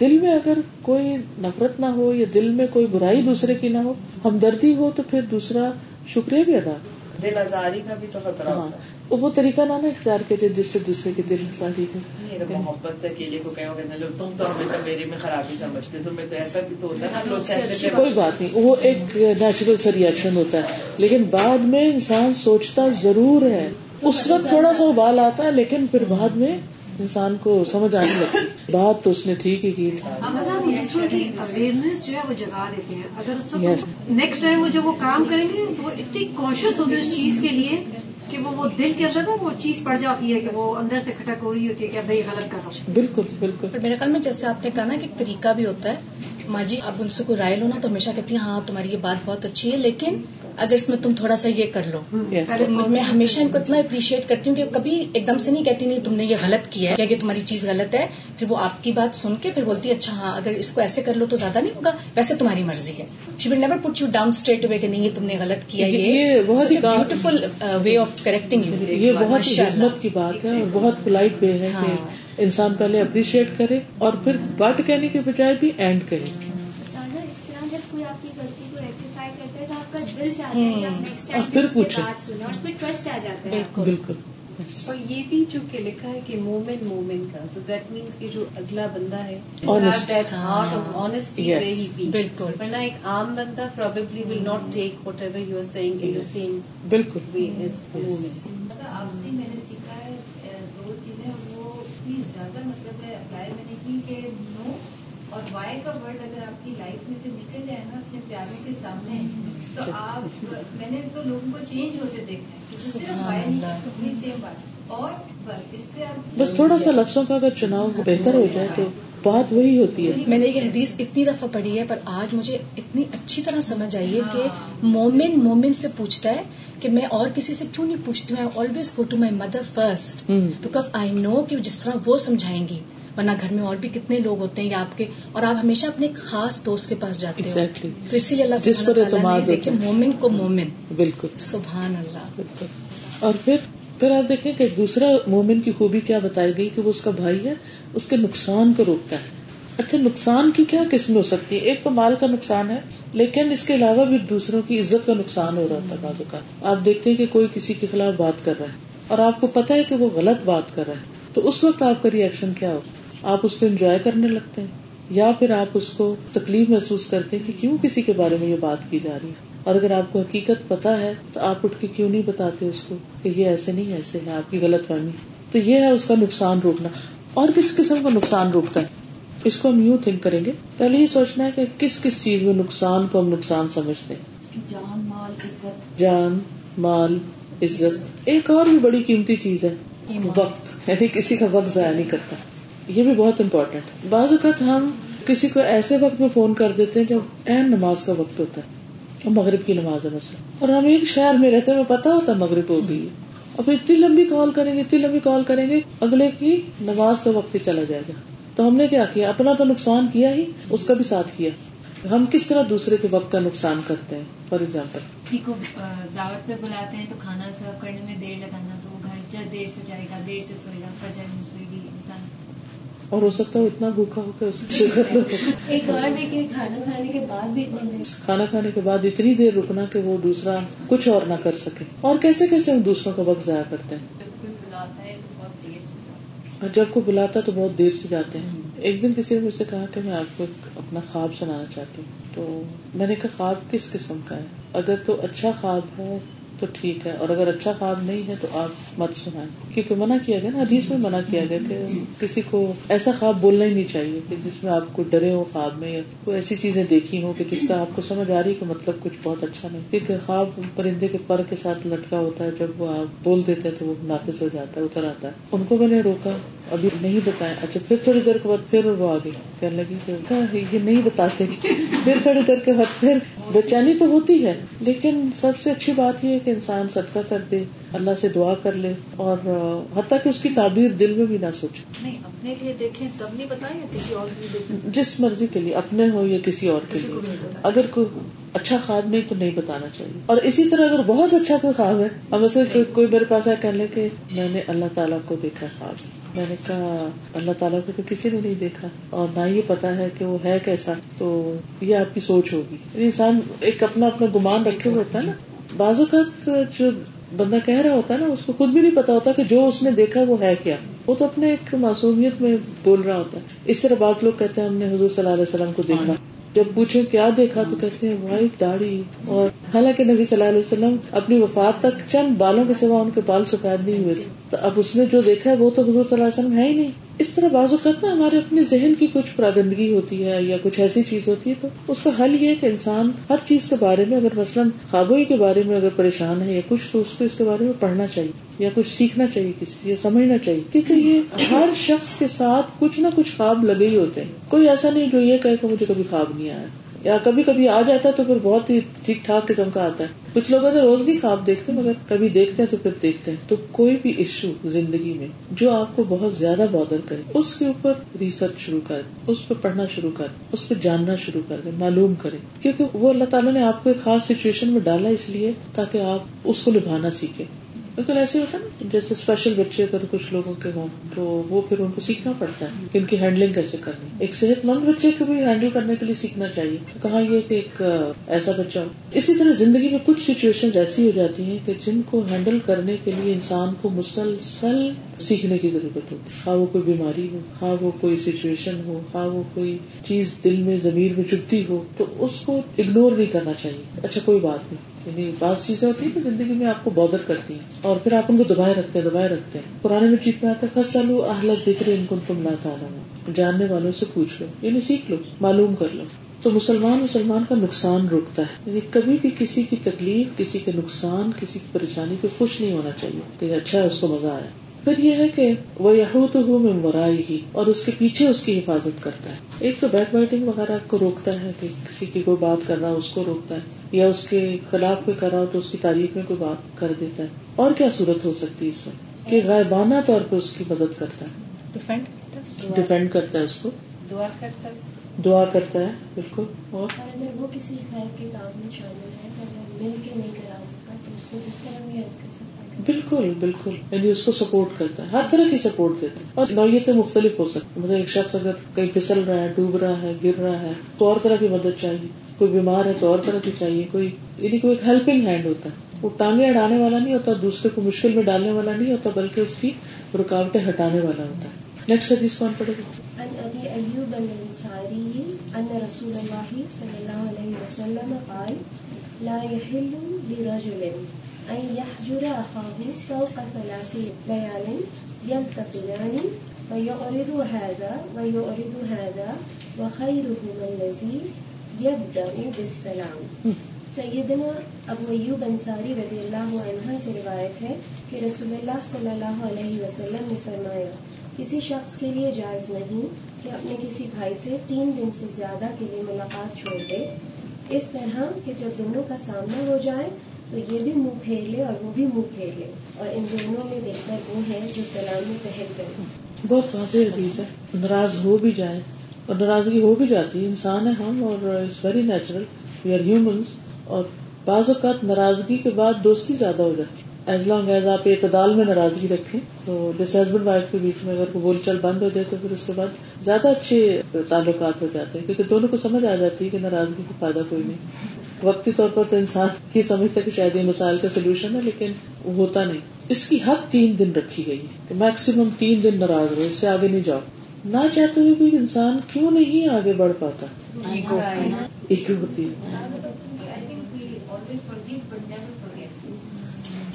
دل میں اگر کوئی نفرت نہ ہو یا دل میں کوئی برائی دوسرے کی نہ ہو ہمدردی ہو تو پھر دوسرا شکریہ بھی ادا۔ دل آزاری کا بھی تو خطرہ ہاں وہ طریقہ نہ نا اختیار کرے جس سے دوسرے کے دل شادی میرا محبت سے اکیلے کو کہنے لوگ تم تو ہمیشہ میرے میں خرابی سمجھتے تمہیں تو ایسا بھی تو ہوتا ہے نا لوگ کہتے کوئی بات نہیں وہ ایک نیچرل سا ریئیکشن ہوتا ہے۔ لیکن بعد میں انسان سوچتا ضرور ہے۔ اس وقت تھوڑا سا ابال آتا ہے لیکن پھر بعد میں انسان کو سمجھ آنے لگتی بات تو اس نے ٹھیک ہی کی تھی۔ اویئرنیس جو ہے وہ جگا دیتے ہیں۔ اگر نیکسٹ ٹائم وہ جب وہ کام کریں گے وہ اتنی کانشیس ہوگی اس چیز کے لیے کہ وہ وہ دل کے اندر نا وہ چیز پڑ جاتی ہے کہ وہ اندر سے کھٹک ہو رہی ہوتی ہے کہ بھائی غلط کر رہا ہوں۔ بالکل بالکل۔ میرے خیال میں جیسے آپ نے کہا نا کہ ایک طریقہ بھی ہوتا ہے۔ ماں جی اب ان سے کوئی رائے لو نا تو ہمیشہ کہتی ہیں ہاں تمہاری یہ بات بہت اچھی ہے لیکن اگر اس میں تم تھوڑا سا یہ کر لو۔ تو میں ہمیشہ ان کو اتنا اپریشیٹ کرتی ہوں کہ کبھی ایک دم سے نہیں کہتی نہیں تم نے یہ غلط کیا ہے کہ تمہاری چیز غلط ہے؟ پھر وہ آپ کی بات سن کے پھر بولتی ہے اچھا ہاں اگر اس کو ایسے کر لو تو زیادہ نہیں ہوگا ویسے تمہاری مرضی ہے۔ She will never put you down straight ہوئے کہ نہیں یہ تم نے غلط کیا یہ بہت بیوٹیفل وے آف کریکٹنگ یہ بہت ہی خدمت کی بات ہے بہت پولائٹ وے ہے انسان پہلے اپریشیٹ کرے اور پھر بٹ کہنے کے بجائے بھی اینڈ کرے۔ کوئی آپ کی غلطی کو ریکٹیفائی کرتا ہے تو آپ کا دل چاہتا ہے کہ آپ نیکسٹ ٹائم پھر ہے۔ بالکل۔ اور یہ بھی چونکہ لکھا ہے کہ مومن مومن کا تو دیٹ مینس کہ جو اگلا بندہ ہے بی بالکل۔ ورنہ ایک عام بندہ probably will not take whatever you are seeing in the same بالکل وے ایز مومن مطلب آپ سے میں نے سیکھا ہے دو چیزیں وہ اتنی زیادہ مطلب ہے اپلائی میں نے کی کہ نو اور وائی کا ورڈ اگر آپ کی لائف میں سے نکل جائے نا اپنے پیاروں کے سامنے تو آپ میں نے تو لوگوں کو چینج ہوتے دیکھا ہے صرف وائی نہیں سیم بات اور بس اس سے آپ بس تھوڑا سا لفظوں کا اگر چناؤ بہتر ہو جائے تو بات وہی ہوتی ہے۔ میں نے یہ حدیث اتنی دفعہ پڑھی ہے پر آج مجھے اتنی اچھی طرح سمجھ آئی ہے کہ مومن مومن سے پوچھتا ہے کہ میں اور کسی سے کیوں نہیں پوچھتی ہوں؟ Always go to my mother first. Because I know کہ جس طرح وہ سمجھائیں گی۔ ورنہ گھر میں اور بھی کتنے لوگ ہوتے ہیں یا آپ کے اور آپ ہمیشہ اپنے خاص دوست کے پاس جاتے ہو۔ Exactly. تو اسی لیے اللہ جس پر اعتماد دیکھے۔ مومن کو مومن۔ بالکل۔ سبحان اللہ۔ بالکل۔ اور پھر پھر آپ دیکھیں کہ دوسرا مومن کی خوبی کیا بتائی گئی کہ وہ اس کا بھائی ہے اس کے نقصان کو روکتا ہے۔ اچھا نقصان کی کیا قسم ہو سکتی ہے ایک تو مال کا نقصان ہے لیکن اس کے علاوہ بھی دوسروں کی عزت کا نقصان ہو رہا تھا بعض اوقات۔ آپ دیکھتے ہیں کہ کوئی کسی کے خلاف بات کر رہا ہے اور آپ کو پتا ہے کہ وہ غلط بات کر رہا ہے۔ تو اس وقت آپ کا ریئیکشن کیا ہو آپ اس کو انجوائے کرنے لگتے ہیں یا پھر آپ اس کو تکلیف محسوس کرتے ہیں کہ کیوں کسی کے بارے میں یہ بات کی جا رہی ہے؟ اور اگر آپ کو حقیقت پتا ہے تو آپ اٹھ کے کیوں نہیں بتاتے اس کو کہ یہ ایسے نہیں ایسے ہے آپ کی غلط فہمی؟ تو یہ ہے اس کا نقصان روکنا۔ اور کس قسم کا نقصان روکتا ہے؟ اس کو ہم یوں تھنک کریں گے۔ پہلے یہ سوچنا ہے کہ کس کس چیز میں نقصان کو ہم نقصان سمجھتے ہیں؟ جان مال عزت۔ جان مال عزت۔ ایک اور بھی بڑی قیمتی چیز ہے۔ وقت۔ یعنی کسی کا وقت ضائع نہیں کرتا۔ یہ بھی بہت امپورٹینٹ بعض اوقات ہم کسی کو ایسے وقت میں فون کر دیتے ہیں جب این نماز کا وقت ہوتا ہے اور مغرب کی نماز ہے مثلا۔ اور ہم ایک شہر میں رہتے ہیں پتا ہوتا ہے مغرب ہو گئی ہے۔ اور پھر اتنی لمبی کال کریں گے، اتنی لمبی کال کریں گے، اگلے کی نماز کا وقت ہی چلا جائے گا۔ تو ہم نے کیا کیا؟ اپنا تو نقصان کیا ہی، اس کا بھی ساتھ کیا۔ ہم کس طرح دوسرے کے وقت کا نقصان کرتے ہیں؟ فار ایگزامپل کسی کو دعوت پہ بلاتے ہیں تو کھانا سرو کرنے میں دیر لگانا، تو وہ گھر دیر سے جائے گا، دیر سے سوئے گا فجر میں سوئے گی انسان اور ہو سکتا ہے اتنا بھوکا ہو کے کھانا کھانے کے بعد بھی اتنی دیر کھانا کھانے کے بعد اتنی دیر رکنا کہ وہ دوسرا کچھ اور نہ کر سکے۔ اور کیسے کیسے ہم دوسروں کا وقت ضائع کرتے ہیں؟ جب کوئی بلاتا ہے تو بہت دیر سے جاتا اور جب کوئی بلاتا تو بہت دیر سے جاتے ہیں۔ ایک دن کسی نے مجھ سے کہا کہ میں آپ کو اپنا خواب سنانا چاہتی ہوں۔ تو میں نے کہا خواب کس قسم کا ہے؟ اگر تو اچھا خواب ہے تو ٹھیک ہے۔ اور اگر اچھا خواب نہیں ہے تو آپ مت سنائیں۔ کیونکہ منع کیا گیا نا، حدیث میں منع کیا گیا کہ کسی کو ایسا خواب بولنا ہی نہیں چاہیے کہ جس میں آپ کو ڈرے ہو خواب میں یا کوئی ایسی چیزیں دیکھی ہوں کہ جس کا آپ کو سمجھ آ رہی کہ مطلب کچھ بہت اچھا نہیں۔ کیونکہ خواب پرندے کے پر کے ساتھ لٹکا ہوتا ہے، جب وہ آپ بول دیتے ہیں تو وہ نافذ ہو جاتا ہے، اتر آتا ہے۔ ان کو میں نے روکا، ابھی نہیں بتایا اچھا پھر تھوڑی دیر کے بعد پھر وہ آ گئی کہنے لگی کہ یہ نہیں بتاتے۔ پھر تھوڑی دیر کے بعد پھر بےچینی تو ہوتی ہے، لیکن سب سے اچھی بات یہ کہ انسان صدقہ کر دے اللہ سے دعا کر لے اور حتیٰ کہ اس کی تعبیر دل میں بھی نہ سوچے۔ نہیں اپنے لیے دیکھیں تب نہیں بتائیں یا کسی اور کے لیے دیکھیں؟ جس مرضی کے لیے اپنے ہو یا کسی اور کے لیے۔ اگر کوئی اچھا خواب نہیں تو نہیں بتانا چاہیے۔ اور اسی طرح اگر بہت اچھا کوئی خواب ہے اب ایسے کوئی, میرے پاس آیا کہہ لے کہ میں نے اللہ تعالیٰ کو دیکھا خواب۔ میں نے کہا اللہ تعالیٰ کو تو کسی نے نہیں دیکھا۔ اور نہ یہ پتا ہے کہ وہ ہے کیسا تو یہ آپ کی سوچ ہوگی۔ یعنی انسان ایک اپنا اپنا گمان رکھے ہوئے ہوتا ہے نا۔ بعض اوقات جو بندہ کہہ رہا ہوتا ہے نا، اس کو خود بھی نہیں پتا ہوتا کہ جو اس نے دیکھا وہ ہے کیا۔ وہ تو اپنے ایک معصومیت میں بول رہا ہوتا ہے۔ اس طرح بعض لوگ کہتے ہیں، ہم نے حضور صلی اللہ علیہ وسلم کو دیکھا۔ جب پوچھے کیا دیکھا تو کہتے ہیں وائٹ داڑھی۔ اور حالانکہ نبی صلی اللہ علیہ وسلم اپنی وفات تک چند بالوں کے سوا ان کے بال سفید نہیں ہوئے تھے۔ تو اب اس نے جو دیکھا ہے وہ تو حضور صلی اللہ علیہ وسلم ہے ہی نہیں۔ اس طرح بعض اوقات نا ہمارے اپنے ذہن کی کچھ پراگندگی ہوتی ہے یا کچھ ایسی چیز ہوتی ہے تو اس کا حل یہ ہے کہ انسان ہر چیز کے بارے میں اگر مثلاً خوابوئی کے بارے میں اگر پریشان ہے یا کچھ تو اس کو اس کے بارے میں پڑھنا چاہیے یا کچھ سیکھنا چاہیے کسی یا سمجھنا چاہیے۔ کیونکہ یہ ہر شخص کے ساتھ کچھ نہ کچھ خواب لگے ہی ہوتے ہیں۔ کوئی ایسا نہیں جو یہ کہے کہ مجھے کبھی خواب نہیں آیا۔ یا کبھی کبھی آ جاتا ہے تو پھر بہت ہی ٹھیک ٹھاک قسم کا آتا ہے۔ کچھ لوگ ایسے روز نہیں خواب دیکھتے مگر کبھی دیکھتے ہیں تو پھر دیکھتے ہیں۔ تو کوئی بھی ایشو زندگی میں جو آپ کو بہت زیادہ بادر کرے، اس کے اوپر ریسرچ شروع کر، اس پہ پڑھنا شروع کر، اس پہ جاننا شروع کر دیں معلوم کرے۔ کیونکہ وہ اللہ تعالیٰ نے آپ کو ایک خاص سچویشن میں ڈالا اس لیے تاکہ آپ اس کو نبھانا سیکھیں۔ بالکل ایسے ہوتا ہے نا جیسے اسپیشل بچے اگر کچھ لوگوں کے ہوں، تو وہ پھر ان کو سیکھنا پڑتا ہے کہ ان کی ہینڈلنگ کیسے کرنی ایک صحت مند بچے کو بھی ہینڈل کرنے کے لیے سیکھنا چاہیے۔ کہاں یہ کہ ایک ایسا بچہ ہو۔ اسی طرح زندگی میں کچھ سچویشن ایسی ہو جاتی ہیں کہ جن کو ہینڈل کرنے کے لیے انسان کو مسلسل سیکھنے کی ضرورت ہوتی ہے۔ خواہ وہ کوئی بیماری ہو، خواہ وہ کوئی سچویشن ہو، خواہ وہ کوئی چیز دل میں زمین میں چپتی ہو، تو اس کو اگنور نہیں کرنا چاہیے۔ اچھا کوئی بات نہیں۔ یعنی بعض چیزیں ہوتی ہیں کہ زندگی میں آپ کو بادر کرتی ہیں اور پھر آپ ان کو دبائے رکھتے ہیں، دبائے رکھتے ہیں۔ پرانے میں چیز میں آتا ہے فصلو اہلت دکھ ان کو تم نہ تعالیٰ جاننے والوں سے پوچھ لو یعنی سیکھ لو، معلوم کر لو۔ تو مسلمان مسلمان کا نقصان روکتا ہے۔ یعنی کبھی بھی کسی کی تکلیف، کسی کے نقصان، کسی کی پریشانی پہ خوش نہیں ہونا چاہیے کہ اچھا ہے، اس کو مزہ آیا۔ پھر یہ ہے کہ وہ یہود ہو میں مرائی ہی اور اس کے پیچھے اس کی حفاظت کرتا ہے۔ ایک تو بیک بائٹنگ وغیرہ کو روکتا ہے کہ کسی کی کوئی بات کر رہا اس کو روکتا ہے یا اس کے خلاف کوئی کر رہا ہو تو اس کی تعریف میں کوئی بات کر دیتا ہے۔ اور کیا صورت ہو سکتی ہے اس میں؟ کہ غائبانہ طور پہ اس کی مدد کرتا ہے۔ ڈیفینڈ کرتا ہے اس کو۔ دعا کرتا ہے دعا کرتا ہے بالکل۔ اور؟ اگر وہ کسی خیر کے کام میں شامل ہے اگر مل کے نہیں کرا سکتا تو اس کو جس طرح بھی ہیلپ بالکل بالکل۔ یعنی اس کو سپورٹ کرتا ہے، ہر طرح کی سپورٹ دیتا ہے۔ اور نوعیتیں مختلف ہو سکتی مطلب ایک شخص اگر کہیں پھسل رہا ہے، ڈوب رہا ہے، گر رہا ہے، تو اور طرح کی مدد چاہیے۔ کوئی بیمار ہے تو اور طرح کی چاہیے۔ کوئی یعنی کوئی ایک ہیلپنگ ہینڈ ہوتا ہے۔ وہ ٹانگیں اڑانے والا نہیں ہوتا، دوسرے کو مشکل میں ڈالنے والا نہیں ہوتا، بلکہ اس کی رکاوٹیں ہٹانے والا ہوتا ہے۔ نیکسٹ حدیث کون پڑے گا؟ عن ابي ايوب الانصاري ان رسول الله صلى الله عليه وسلم قال، لا يحل لرجل ان يحجر اخاه فوق ثلاث ليال يلتقيان ويعرض هذا ويعرض هذا وخيرهما الذي يبدا بالسلام. سیدنا ابو ایوب انصاری رضی اللہ عنہ سے روایت ہے کہ رسول اللہ صلی اللہ علیہ وسلم نے فرمایا، کسی شخص کے لیے جائز نہیں کہ اپنے کسی بھائی سے تین دن سے زیادہ کے لیے ملاقات چھوڑ دے۔ اس طرح کہ جب دونوں کا سامنا ہو جائے تو یہ بھی منہ پھیر لے اور وہ بھی منہ پھیر لے اور ان دونوں میں بہتر وہ ہے جو سلام میں پہل کرے بہت واضح حدیث ہے۔ ناراض ہو بھی جائے اور ناراضگی ہو بھی جاتی ہے۔ انسان ہے ہم اور it's very natural we are humans اور بعض اوقات ناراضگی کے بعد دوستی زیادہ ہو جاتی ایز لانگ ایز آپ اعتدال میں ناراضگی رکھیں تو جیسے ہسبینڈ وائف کے بیچ میں اگر بول چل بند ہو جائے تو پھر اس کے بعد زیادہ اچھے تعلقات ہو جاتے ہیں۔ کیونکہ دونوں کو سمجھ آ جاتی ہے کہ ناراضگی کا فائدہ کوئی نہیں۔ وقتی طور پر تو انسان کی سمجھتا کہ شاید یہ مسائل کا سولوشن ہے، لیکن ہوتا نہیں۔ اس کی حد تین دن رکھی گئی ہے کہ میکسیمم تین دن ناراض رہے اس سے آگے نہیں جاؤ۔ نہ چاہتے ہوئے بھی انسان کیوں نہیں آگے بڑھ پاتا؟ ایک ہوتی ہے۔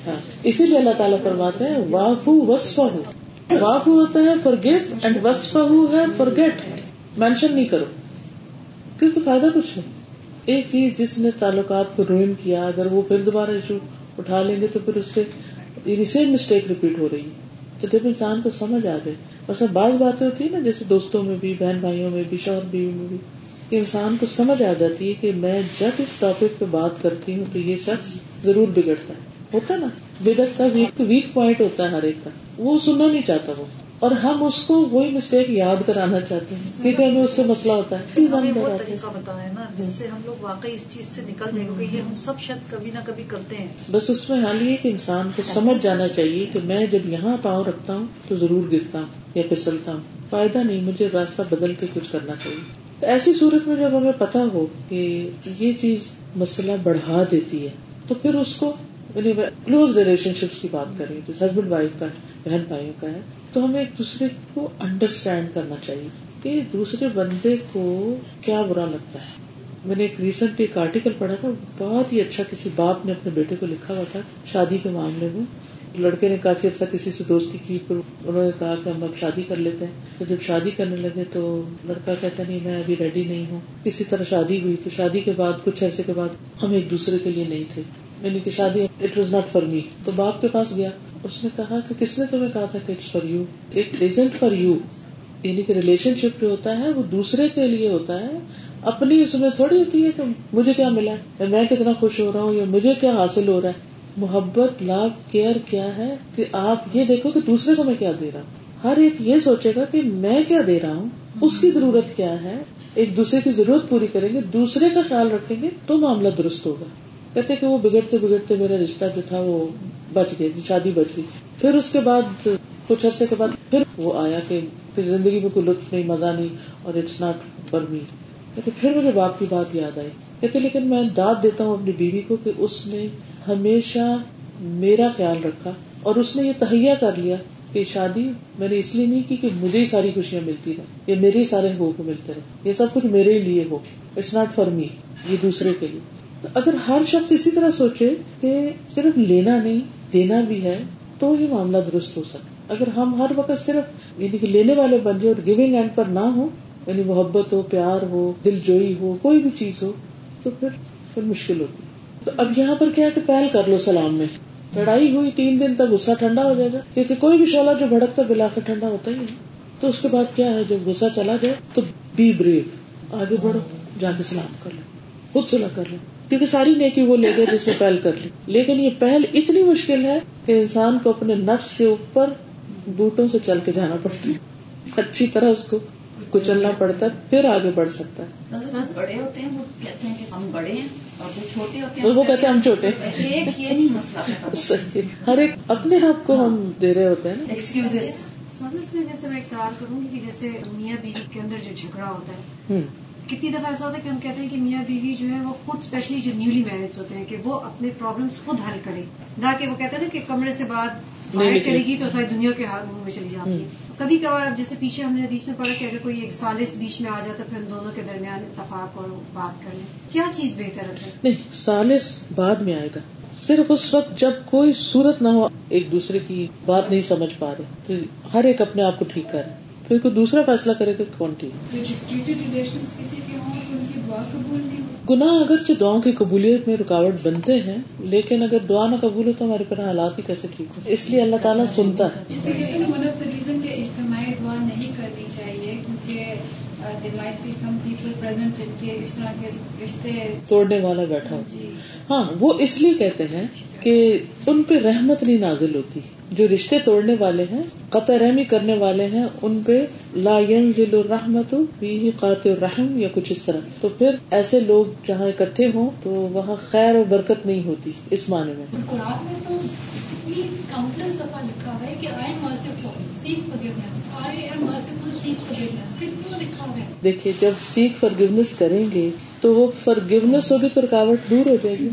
ہاں۔ اسی لیے اللہ تعالیٰ فرماتے ہیں واہ وسفا ہو واہ ہوتا ہے فار گیو اینڈ وسفا ہو ہے فار گیٹ مینشن نہیں کرو۔ کیونکہ فائدہ کچھ نہیں ایک چیز جس نے تعلقات کو روئن کیا، اگر وہ پھر دوبارہ ایشو اٹھا لیں گے تو پھر اس سے یعنی سیم مسٹیک ریپیٹ ہو رہی ہے۔ تو جب انسان کو سمجھ آ جائے بس بعض باتیں ہوتی ہے نا، جیسے دوستوں میں بھی، بہن بھائیوں میں بھی، شوہر بیوی میں بھی، کہ انسان کو سمجھ آ جاتی ہے کہ میں جب اس ٹاپک پہ بات کرتی ہوں تو یہ شخص ضرور بگڑتا ہے۔ ہوتا نا؟ بدت کا ویک ویک پوائنٹ ہوتا ہے ہر ایک کا۔ وہ سننا نہیں چاہتا وہ۔ اور ہم اس کو وہی مسٹیک یاد کرانا چاہتے ہیں کیونکہ ہمیں اس سے مسئلہ ہوتا ہے۔ وہ طریقہ بتایا نا جس سے ہم لوگ واقعی اس چیز سے نکل جائیں کیونکہ یہ ہم سب شاید کبھی نہ کبھی کرتے ہیں۔ بس اس میں حال یہ کہ انسان کو سمجھ جانا چاہیے کہ میں جب یہاں پاؤں رکھتا ہوں تو ضرور گرتا ہوں یا پھسلتا ہوں۔ فائدہ نہیں مجھے راستہ بدل کے کچھ کرنا چاہیے۔ ایسی صورت میں جب ہمیں پتا ہو کہ یہ چیز مسئلہ بڑھا دیتی ہے تو پھر اس کو کلوز ریلیشن شپس کی بات کریں ہسبینڈ وائف کا بہن بھائیوں کا ہے۔ تو ہمیں ایک دوسرے کو انڈرسٹینڈ کرنا چاہیے کہ دوسرے بندے کو کیا برا لگتا ہے۔ میں نے ایک ریسنٹ ایک آرٹیکل پڑھا تھا، بہت ہی اچھا کسی باپ نے اپنے بیٹے کو لکھا ہوا تھا شادی کے معاملے میں۔ لڑکے نے کافی عرصہ کسی سے دوستی کی، پھر انہوں نے کہا کہ ہم اب شادی کر لیتے ہیں۔ تو جب شادی کرنے لگے تو لڑکا کہتا نہیں، میں ابھی ریڈی نہیں ہوں۔ کسی طرح شادی ہوئی تو شادی کے بعد، کچھ عرصے کے بعد ہم ایک دوسرے کے لیے نہیں تھے۔ یعنی کہ شادی it was not for me تو باپ کے پاس گیا۔ اس نے کہا کہ کس نے تمہیں کہا تھا کہ it's for you it isn't for you یعنی کہ ریلیشن شپ جو ہوتا ہے وہ دوسرے کے لیے ہوتا ہے. اپنی اس میں تھوڑی ہوتی ہے کہ مجھے کیا ملا ہے؟ میں کتنا خوش ہو رہا ہوں یا مجھے کیا حاصل ہو رہا ہے؟ محبت لو کیئر کیا ہے کہ آپ یہ دیکھو کہ دوسرے کو میں کیا دے رہا ہوں؟ ہر ایک یہ سوچے گا کہ میں کیا دے رہا ہوں؟ اس کی ضرورت کیا ہے؟ ایک دوسرے کی ضرورت پوری کریں گے، دوسرے کا خیال رکھیں گے تو معاملہ درست ہوگا۔ کہتے کہ وہ بگڑتے بگڑتے میرا رشتہ جو تھا وہ بچ گیا، شادی بچ گئی۔ پھر اس کے بعد، کچھ عرصے کے بعد پھر وہ آیا کہ زندگی میں کوئی لطف نہیں، مزہ نہیں اور اٹس ناٹ فار می۔ کہتے پھر مجھے باپ کی بات یاد آئی۔ کہتے لیکن میں داد دیتا ہوں اپنی بیوی کو کہ اس نے ہمیشہ میرا خیال رکھا اور اس نے یہ تہیا کر لیا کہ شادی میں نے اس لیے نہیں کی کہ مجھے ہی ساری خوشیاں ملتی رہے یا میرے ہی سارے حقوق ملتے رہے یہ سب کچھ میرے ہی لیے ہو۔ اٹس ناٹ فار می، یہ دوسرے کے لیے۔ تو اگر ہر شخص اسی طرح سوچے کہ صرف لینا نہیں، دینا بھی ہے، تو یہ معاملہ درست ہو سکتا اگر ہم ہر وقت صرف یعنی کہ لینے والے بن جائے اور گیونگ اینڈ پر نہ ہو یعنی محبت ہو، پیار ہو دل جوئی ہو، کوئی بھی چیز ہو، تو پھر پھر مشکل ہوتی تو اب یہاں پر کیا کہ پہل کر لو سلام میں۔ لڑائی ہوئی تین دن تک غصہ ٹھنڈا ہو جائے گا۔ کیونکہ کوئی بھی شعلہ جو بھڑکتا بلا کر ٹھنڈا ہوتا ہی ہے تو اس کے بعد کیا ہے؟ جب غصہ چلا جائے، تو بی بریو آگے بڑھو، جا کے سلام کر لو۔ خود سلا کر لو۔ کیونکہ ساری نیکی وہ لے گئے جس نے پہل کر لی۔ لیکن یہ پہل اتنی مشکل ہے کہ انسان کو اپنے نفس کے اوپر بوٹوں سے چل کے جانا پڑتا ہے۔ اچھی طرح اس کو کچلنا پڑتا ہے پھر آگے بڑھ سکتا ہے۔ بڑے ہوتے ہیں وہ کہتے ہیں کہ ہم بڑے ہیں اور جو چھوٹے ہوتے ہیں وہ کہتے ہیں ہم چھوٹے یہ نہیں مسئلہ ہر ایک اپنے آپ کو ہم دے رہے ہوتے ہیں۔ ایکسکیوز اس میں جیسے میں ایک سوال کروں گی کہ جیسے میاں بیوی کے اندر جو جھگڑا ہوتا ہے کتنی دفعہ ایسا ہوتا ہے کہ ہم کہتے ہیں کہ میاں بیوی جو ہے وہ خود اسپیشلی جو نیولی میرج ہوتے ہیں کہ وہ اپنے پرابلمس خود حل کرے نہ کہ وہ کہتے ہیں نا کہ کمرے سے بعد باہر چلے گی تو ساری دنیا کے ہاتھ میں چلی جاتی ہے۔ کبھی کبھار اب جیسے پیچھے ہم نے حدیث میں پڑھا کہ اگر کوئی ایک سالس بیچ میں آ جاتا پھر دونوں کے درمیان اتفاق اور بات کر لیں۔ کیا چیز بہتر ہے؟ نہیں سالس بعد میں آئے گا۔ صرف اس وقت جب کوئی صورت نہ ہو ایک دوسرے کی بات نہیں سمجھ پا رہے تو ہر ایک اپنے آپ کو ٹھیک کرے پھر کوئی دوسرا فیصلہ کرے گا کون ٹھیک گناہ اگرچہ دعاؤں کی قبولیت میں رکاوٹ بنتے ہیں لیکن اگر دعا نہ قبول ہو تو ہمارے پر حالات ہی کیسے ٹھیک ہو اس لیے اللہ تعالیٰ سنتا ہے۔ اجتماعی دعا نہیں کرنی چاہیے کیونکہ رشتے توڑنے والا بیٹھا ہاں وہ اس لیے کہتے ہیں کہ ان پہ رحمت نہیں نازل ہوتی۔ جو رشتے توڑنے والے ہیں قطع رحمی کرنے والے ہیں ان پہ لا ينزل الرحمت فيه قاطع الرحم یا کچھ اس طرح۔ تو پھر ایسے لوگ جہاں اکٹھے ہوں تو وہاں خیر اور برکت نہیں ہوتی اس معنی میں۔ قرآن میں تو کاؤنٹلس دفعہ لکھا ہوا ہے کہ I am merciful seek forgiveness I am merciful seek forgiveness کتنا لکھا ہوا ہے؟ دیکھیے جب سیکھ فارگیونیس کریں گے تو وہ فارگیونیس ہوگی تو رکاوٹ دور ہو جائے گی۔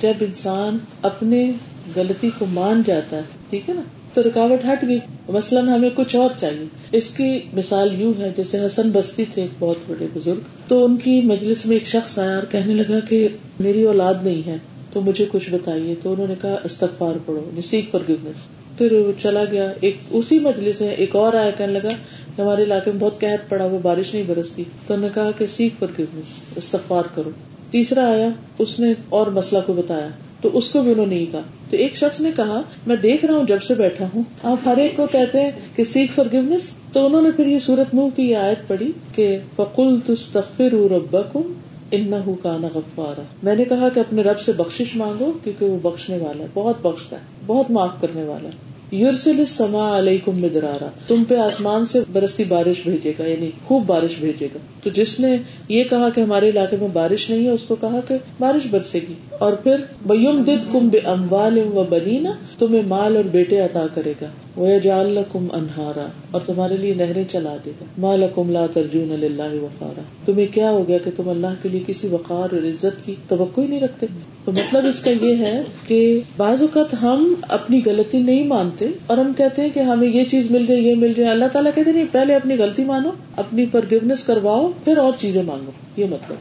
جب انسان اپنے غلطی کو مان جاتا ہے ٹھیک ہے نا؟ تو رکاوٹ ہٹ گئی۔ مثلاً ہمیں کچھ اور چاہیے۔ اس کی مثال یوں ہے، جیسے حسن بستی تھے ایک بہت بڑے بزرگ، تو ان کی مجلس میں ایک شخص آیا اور کہنے لگا کہ میری اولاد نہیں ہے، تو مجھے کچھ بتائیے۔ تو انہوں نے کہا، استغفار پڑھو سیکھ پر گفنس پھر وہ چلا گیا۔ ایک اسی مجلس میں ایک اور آیا، کہنے لگا کہ ہمارے علاقے میں بہت قحط پڑا، وہ بارش نہیں برستی۔ تو انہوں نے کہا کہ سیکھ پر گفنس استغفار کرو۔ تیسرا آیا، اس نے اور مسئلہ کو بتایا، تو اس کو بھی انہوں نے کہا۔ تو ایک شخص نے کہا، میں دیکھ رہا ہوں جب سے بیٹھا ہوں۔ آپ ہر ایک کو کہتے ہیں کہ سیکھ فار گیونس تو انہوں نے پھر یہ سورت منہ کی یہ آیت پڑھی کہ فکل تستغفر ربکم انہو کان غفارا۔ میں نے کہا کہ اپنے رب سے بخشش مانگو کیونکہ وہ بخشنے والا ہے، بہت بخشتا ہے، بہت معاف کرنے والا ہے۔ یورسل السماء علیکم مدرارا، تم پہ آسمان سے برستی بارش بھیجے گا یعنی خوب بارش بھیجے گا۔ تو جس نے یہ کہا کہ ہمارے علاقے میں بارش نہیں ہے، اس کو کہا کہ بارش برسے گی۔ اور پھر بیم دد کم بے اموال و بنینا تمہیں مال اور بیٹے عطا کرے گا۔ وہ جال کم انہارا اور تمہارے لیے نہریں چلا دے گا۔ مال کم لا ترجون اللہ وقارا۔ تمہیں کیا ہو گیا کہ تم اللہ کے لیے کسی وقار اور عزت کی توقع ہی نہیں رکھتے؟ تو مطلب اس کا یہ ہے کہ بعض اوقات ہم اپنی غلطی نہیں مانتے اور ہم کہتے ہیں کہ ہمیں یہ چیز مل جائے، یہ مل جائے۔ اللہ تعالیٰ کہتے نہیں، پہلے اپنی غلطی مانو، اپنی فرگیونیس کرواؤ، پھر اور چیزیں مانگو۔ یہ مطلب۔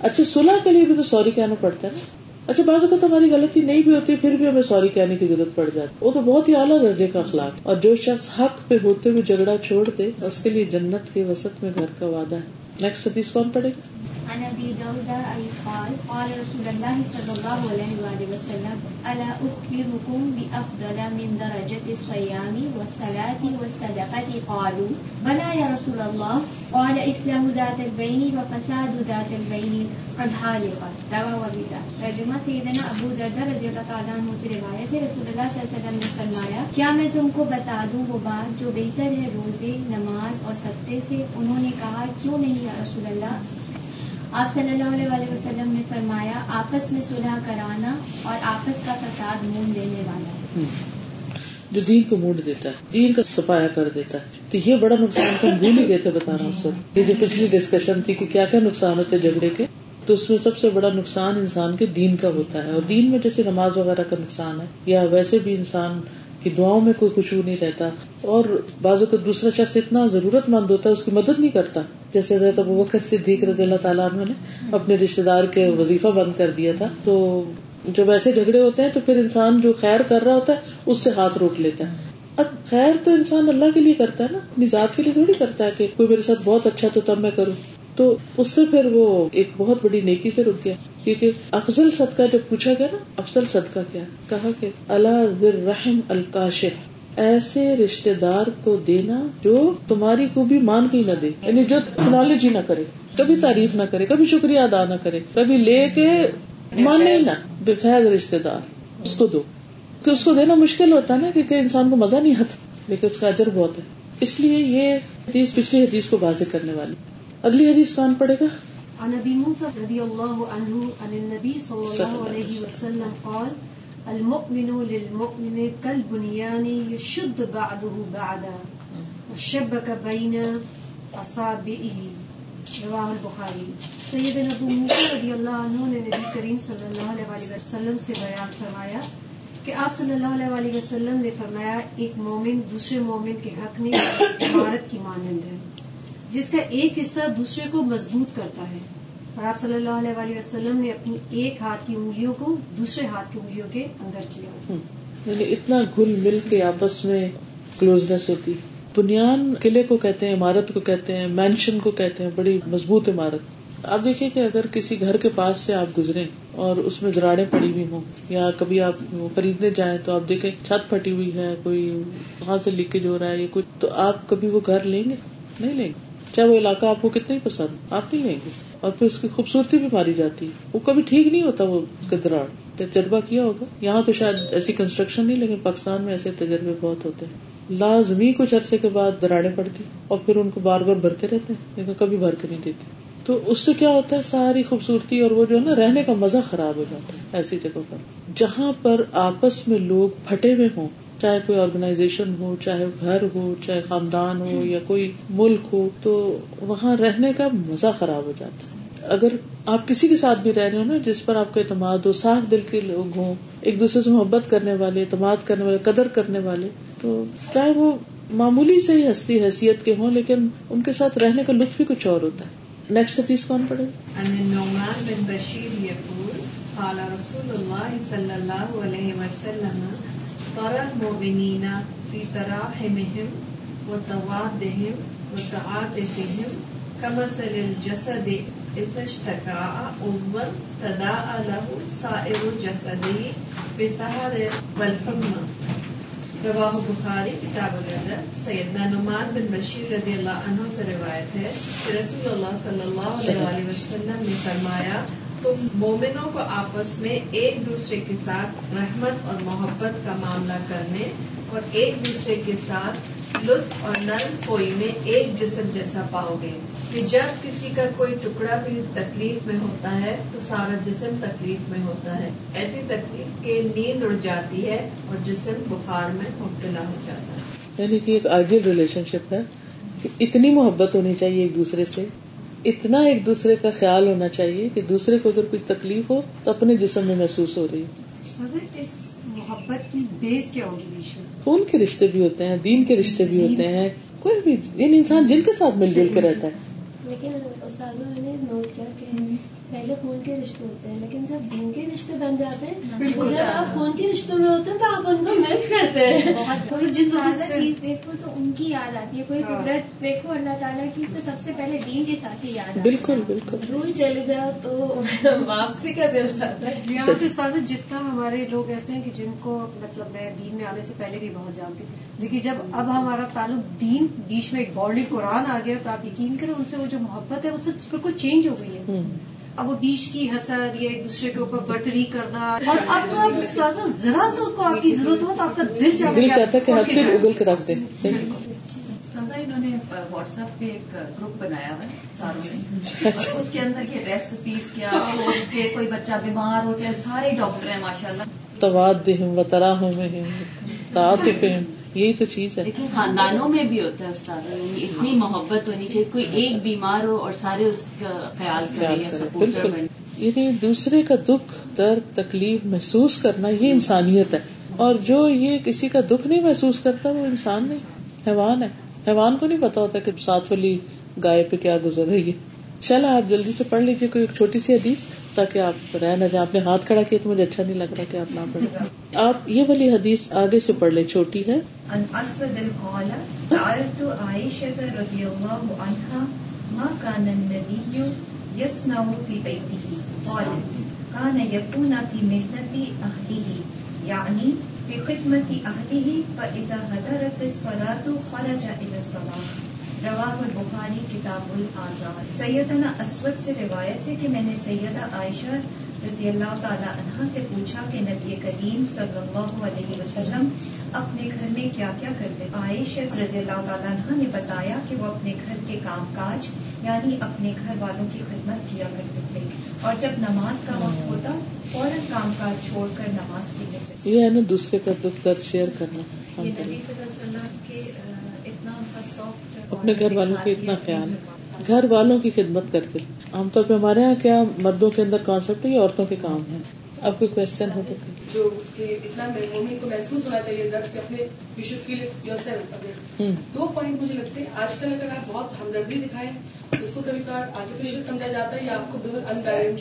اچھا صلح کے لیے بھی تو سوری کہنا پڑتا ہے نا۔ اچھا بعض اوقات ہماری غلطی نہیں بھی ہوتی، پھر بھی ہمیں سوری کہنے کی ضرورت پڑ جاتی وہ تو بہت ہی اعلیٰ درجے کا اخلاق اور جو شخص حق پہ ہوتے ہوئے جھگڑا چھوڑ دے، اس کے لیے جنت کے وسط میں گھر کا وعدہ ہے۔ نیکسٹ حدیث کون پڑے گا؟ عن ابي داود اي قال قال رسول الله صلى الله عليه واله وسلم، الا اخبركم بافضل من درجه الصيام والصلاه والصدقه قالوا، بلى يا رسول الله قال اسلام ذات البين وفساد ذات البين قد حالقا رواه ابي داود. ترجمہ سیدنا ابو دردہ رضی اللہ تعالیٰ عنہ سے روایت ہے، رسول اللہ صلی اللہ علیہ وسلم نے فرمایا، کیا میں تم کو بتا دوں وہ بات جو بہتر ہے، روزے، نماز اور صدقے سے؟ انہوں نے کہا، کیوں نہیں یا رسول اللہ؟ آپ صلی اللہ علیہ وسلم نے فرمایا، آپس میں صلح کرانا اور آپس کا فساد مون دینے والا۔ جو دین کو مونڈ دیتا ہے، دین کا سپایا کر دیتا ہے۔ تو یہ بڑا نقصان تو ہم بھول ہی گئے تھے بتانا اس وقت۔ یہ جو پچھلی ڈسکشن تھی کہ کیا کیا نقصان ہوتے جھگڑے کے، تو اس میں سب سے بڑا نقصان انسان کے دین کا ہوتا ہے۔ اور دین میں جیسے نماز وغیرہ کا نقصان ہے، یا ویسے بھی انسان کی دعاؤں میں کوئی خوشبو نہیں رہتا۔ اور بازو کا دوسرا شخص اتنا ضرورت مند ہوتا ہے، اس کی مدد نہیں کرتا۔ جیسے حضرت ابو بکر صدیق رضی اللہ تعالیٰ عنہ نے اپنے رشتے دار کے وظیفہ بند کر دیا تھا، تو جب ایسے جھگڑے ہوتے ہیں تو پھر انسان جو خیر کر رہا ہوتا ہے اس سے ہاتھ روک لیتا ہے۔ اب خیر تو انسان اللہ کے لیے کرتا ہے نا اپنی ذات کے لیے تھوڑی کرتا ہے کہ کوئی میرے ساتھ بہت اچھا تو تب میں کروں۔ تو اس سے پھر وہ ایک بہت بڑی نیکی سے رک گیا۔ کیونکہ افضل صدقہ جب پوچھا گیا نا افضل صدقہ کیا؟ کہا کہ اللہ رحم الکاش ایسے رشتے دار کو دینا جو تمہاری کو بھی مان کے نہ دے۔ یعنی جو نالج ہی نہ کرے کبھی تعریف نہ کرے کبھی شکریہ ادا نہ کرے کبھی لے کے مانے نہ۔ بے فیض رشتے دار اس کو دو۔ کہ اس کو دینا مشکل ہوتا ہے نا کیونکہ انسان کو مزہ نہیں آتا لیکن اس کا اجر بہت ہے۔ اس لیے یہ حدیث پچھلی حدیث کو واضح کرنے والی۔ اگلی حدیث کون پڑے گا؟ عن ابي موسى رضي الله عنه عن النبي صلى الله عليه وسلم۔ قال المؤمن للمؤمن كالبنيان يشد بعضه بعضا وشبك بين اصابعه رواه البخاری. سیدنا ابو موسیٰ رضی اللہ عنہ نے نبی کریم صلی اللہ علیہ وسلم سے بیان فرمایا کہ آپ صلی اللہ علیہ وسلم نے فرمایا، ایک مومن دوسرے مومن کے حق میں عمارت کی مانند ہے، جس کا ایک حصہ دوسرے کو مضبوط کرتا ہے۔ اور آپ صلی اللہ علیہ وسلم نے اپنی ایک ہاتھ کی انگلیوں کو دوسرے ہاتھ کی انگلیوں کے اندر کیا۔ یعنی اتنا گل مل کے آپس میں کلوزنس ہوتی۔ ہے بنیان قلعے کو کہتے ہیں، عمارت کو کہتے ہیں، مینشن کو کہتے ہیں، بڑی مضبوط عمارت۔ آپ دیکھیے کہ اگر کسی گھر کے پاس سے آپ گزرے اور اس میں دراڑے پڑی ہوئی ہوں، یا کبھی آپ خریدنے جائیں تو آپ دیکھیں چھت پھٹی ہوئی ہے، کوئی وہاں سے لیکیج ہو رہا ہے یا کچھ تو آپ کبھی وہ گھر لیں گے؟ نہیں لیں گے۔ چاہے وہ علاقہ آپ کو کتنا ہی پسند، آپ نہیں لیں گے۔ اور پھر اس کی خوبصورتی بھی ماری جاتی۔ ہے وہ کبھی ٹھیک نہیں ہوتا وہ اس کا دراڑ تجربہ کیا ہوگا؟ یہاں تو شاید ایسی کنسٹرکشن نہیں، لیکن پاکستان میں ایسے تجربے بہت ہوتے ہیں۔ لازمی کچھ عرصے کے بعد دراڑے پڑتی اور پھر ان کو بار بار بھرتے رہتے ہیں، لیکن کبھی بھر کے نہیں دیتے۔ تو اس سے کیا ہوتا ہے؟ ساری خوبصورتی اور وہ جو ہے نا، رہنے کا مزہ خراب ہو جاتا ہے ایسی جگہ پر۔ جہاں پر آپس میں لوگ پھٹے ہوئے ہوں، چاہے کوئی آرگنائزیشن ہو، چاہے گھر ہو، چاہے خاندان ہو یا کوئی ملک ہو، تو وہاں رہنے کا مزہ خراب ہو جاتا ہے۔ اگر آپ کسی کے ساتھ بھی رہ رہے ہو نا، جس پر آپ کا اعتماد ہو صاف دل کے لوگ ہوں، ایک دوسرے سے محبت کرنے والے، اعتماد کرنے والے، قدر کرنے والے، تو چاہے وہ معمولی سے ہی ہستی، حیثیت کے ہوں، لیکن ان کے ساتھ رہنے کا لطف بھی کچھ اور ہوتا ہے۔ نیکسٹ حدیث کون پڑے قال رسول الله صلى الله عليه وسلم، ترى المؤمنين في تراحمهم وتوادهم وتعاطفهم كمثل الجسد إذا اشتكى عضوا تداعى له سائر جسده بسهر والحمى۔ رواہ بخاری، کتاب الادب، سیدنا نعمان بن بشیر رضی اللہ عنہ سے روایت ہے کہ رسول اللہ صلی اللہ علیہ وسلم نے فرمایا، تم مومنوں کو آپس میں ایک دوسرے کے ساتھ رحمت اور محبت کا معاملہ کرنے اور ایک دوسرے کے ساتھ لطف اور نرم کوئی میں ایک جسم جیسا پاؤ گے۔ کہ جب کسی کا کوئی ٹکڑا بھی تکلیف میں ہوتا ہے تو سارا جسم تکلیف میں ہوتا ہے۔ ایسی تکلیف کے نیند اڑ جاتی ہے اور جسم بخار میں مبتلا ہو جاتا ہے۔ یعنی کہ ایک آئیڈیل ریلیشن شپ ہے کہ اتنی محبت ہونی چاہیے ایک دوسرے سے۔ اتنا ایک دوسرے کا خیال ہونا چاہیے کہ دوسرے کو اگر کوئی تکلیف ہو تو اپنے جسم میں محسوس ہو رہی اس محبت کی بیس کیا ہوگی خون کے رشتے بھی ہوتے ہیں دین کے رشتے بھی ہوتے ہیں کوئی بھی ان انسان جن کے ساتھ مل جل کے رہتا ہے۔ لیکن استاد نے نوٹ کیا کہ پہلے خون کے رشتے ہوتے ہیں لیکن جب دن کے رشتے بن جاتے ہیں جب آپ خون کے رشتوں میں ہوتے ہیں تو آپ ان کو مس کرتے ہیں۔ کوئی جس چیز دیکھو تو ان کی یاد آتی ہے۔ کوئی قدرت دیکھو اللہ تعالیٰ کی تو سب سے پہلے دین کے ساتھ ہی یاد بالکل بالکل۔ دور چلے جاؤ تو واپسی کا دل چاہتا ہے۔ استاد جتنا ہمارے لوگ ایسے ہیں کہ جن کو مطلب میں دین میں آنے سے پہلے بھی بہت جانتی لیکن جب اب ہمارا تعلق دین بیچ میں ایک باڈی قرآن آ گیا تو آپ یقین کریں ان سے وہ جو محبت ہے وہ سب بالکل چینج ہو گئی ہے۔ اب وہ بیچ کی حسد یا ایک دوسرے کے اوپر برتری کرنا۔ اور اب تو اب ذرا سا کو آپ کی ضرورت ہو تو آپ کا دل چاہتا ہے کہ ہر چیز اگل کے رکھ دیں انہوں نے واٹس ایپ پہ ایک گروپ بنایا ہوا ہے نے۔ اس کے اندر یہ ریسیپیز کیا کہ کوئی بچہ بیمار ہو جائے سارے ڈاکٹر ہیں ماشاء اللہ تواد میں تعاطف یہی تو چیز ہے۔ لیکن خاندانوں میں بھی ہوتا ہے استاد یعنی اتنی محبت ہونی چاہیے کوئی ایک بیمار ہو اور سارے اس کا خیال بالکل۔ یعنی دوسرے کا دکھ درد تکلیف محسوس کرنا یہ انسانیت ہے۔ اور جو یہ کسی کا دکھ نہیں محسوس کرتا وہ انسان نہیں حیوان ہے۔ حیوان کو نہیں پتا ہوتا کہ ساتھ والی گائے پہ کیا گزر رہی ہے۔ چلا آپ جلدی سے پڑھ لیجیے کوئی ایک چھوٹی سی حدیث۔ تاکہ آپ رہ نہ جائیں، آپ نے ہاتھ کھڑا کیا تو مجھے اچھا نہیں لگ رہا کہ آپ نہ پڑھیں۔ آپ یہ والی حدیث آگے سے پڑھ لیں، چھوٹی ہے۔ كان يكون في خدمة أهله فإذا هدرت الصلاة خرج إلى الصلاة۔ رواہ البخاری کتاب الآزاد سیدنا اسود سے روایت ہے کہ میں نے سیدہ عائشہ رضی اللہ تعالیٰ عنہ سے پوچھا کہ نبی کریم صلی اللہ علیہ وسلم اپنے گھر میں کیا کیا کرتے؟ عائشہ رضی اللہ تعالیٰ عنہ نے بتایا کہ وہ اپنے گھر کے کام کاج یعنی اپنے گھر والوں کی خدمت کیا کرتے تھے۔ اور جب نماز کا وقت ہوتا فوراً کام کاج چھوڑ کر نماز کے لیے یہ ہے نا دوسرے کا دکھ درد شیئر کرنا۔ یہ نبی صلی اللہ علیہ وسلم کے اتنا ان کا سوفٹ اپنے گھر والوں کا اتنا خیال گھر والوں کی خدمت کرتے۔ عام طور پہ ہمارے یہاں کیا مردوں کے اندر کانسیپٹ ہے یا عورتوں کے کام ہے؟ اب کوئی کوشچن ہو تو۔ جو کہ اتنا کو محسوس ہونا چاہیے دو پوائنٹ مجھے لگتے ہیں۔ آج کل اگر آپ بہت ہمدردی دکھائیں اس کو کبھی کبھار آرٹیفیشیل سمجھا جاتا ہے یا آپ کو بالکل unbalance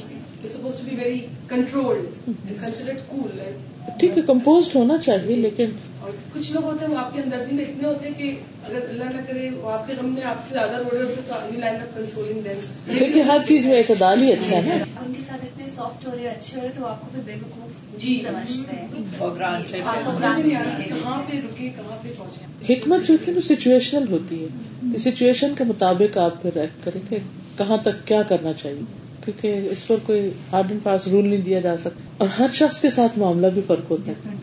suppose to be very cool ٹھیک ہے کمپوز ہونا چاہیے لیکن اور کچھ لوگ ہوتے ہیں وہ آپ کی ہمدردی میں اتنے ہوتے ہیں کہ اگر اللہ نہ کرے وہ آپ کے غم میں آپ سے زیادہ رو رہے ہوتے تو لائن اپ کنسولنگ دین ہر چیز میں اعتدال ہی اچھا ہے۔ ان کے ساتھ اتنے سافٹ ہو رہے اچھے ہو رہے تو آپ کو پھر بے وقوف جی۔ سمجھتے ہیں۔ کہاں پہ رکے کہاں پہ پہنچے؟ حکمت جو ہوتی ہے وہ سچویشنل ہوتی ہے۔ سچویشن کے مطابق آپ پھر ایکٹ کریں کہ کہاں تک کیا کرنا چاہیے؟ کیونکہ اس پر کوئی ہارڈ اینڈ پاس رول نہیں دیا جا سکتا۔ اور ہر شخص کے ساتھ معاملہ بھی فرق ہوتا ہے۔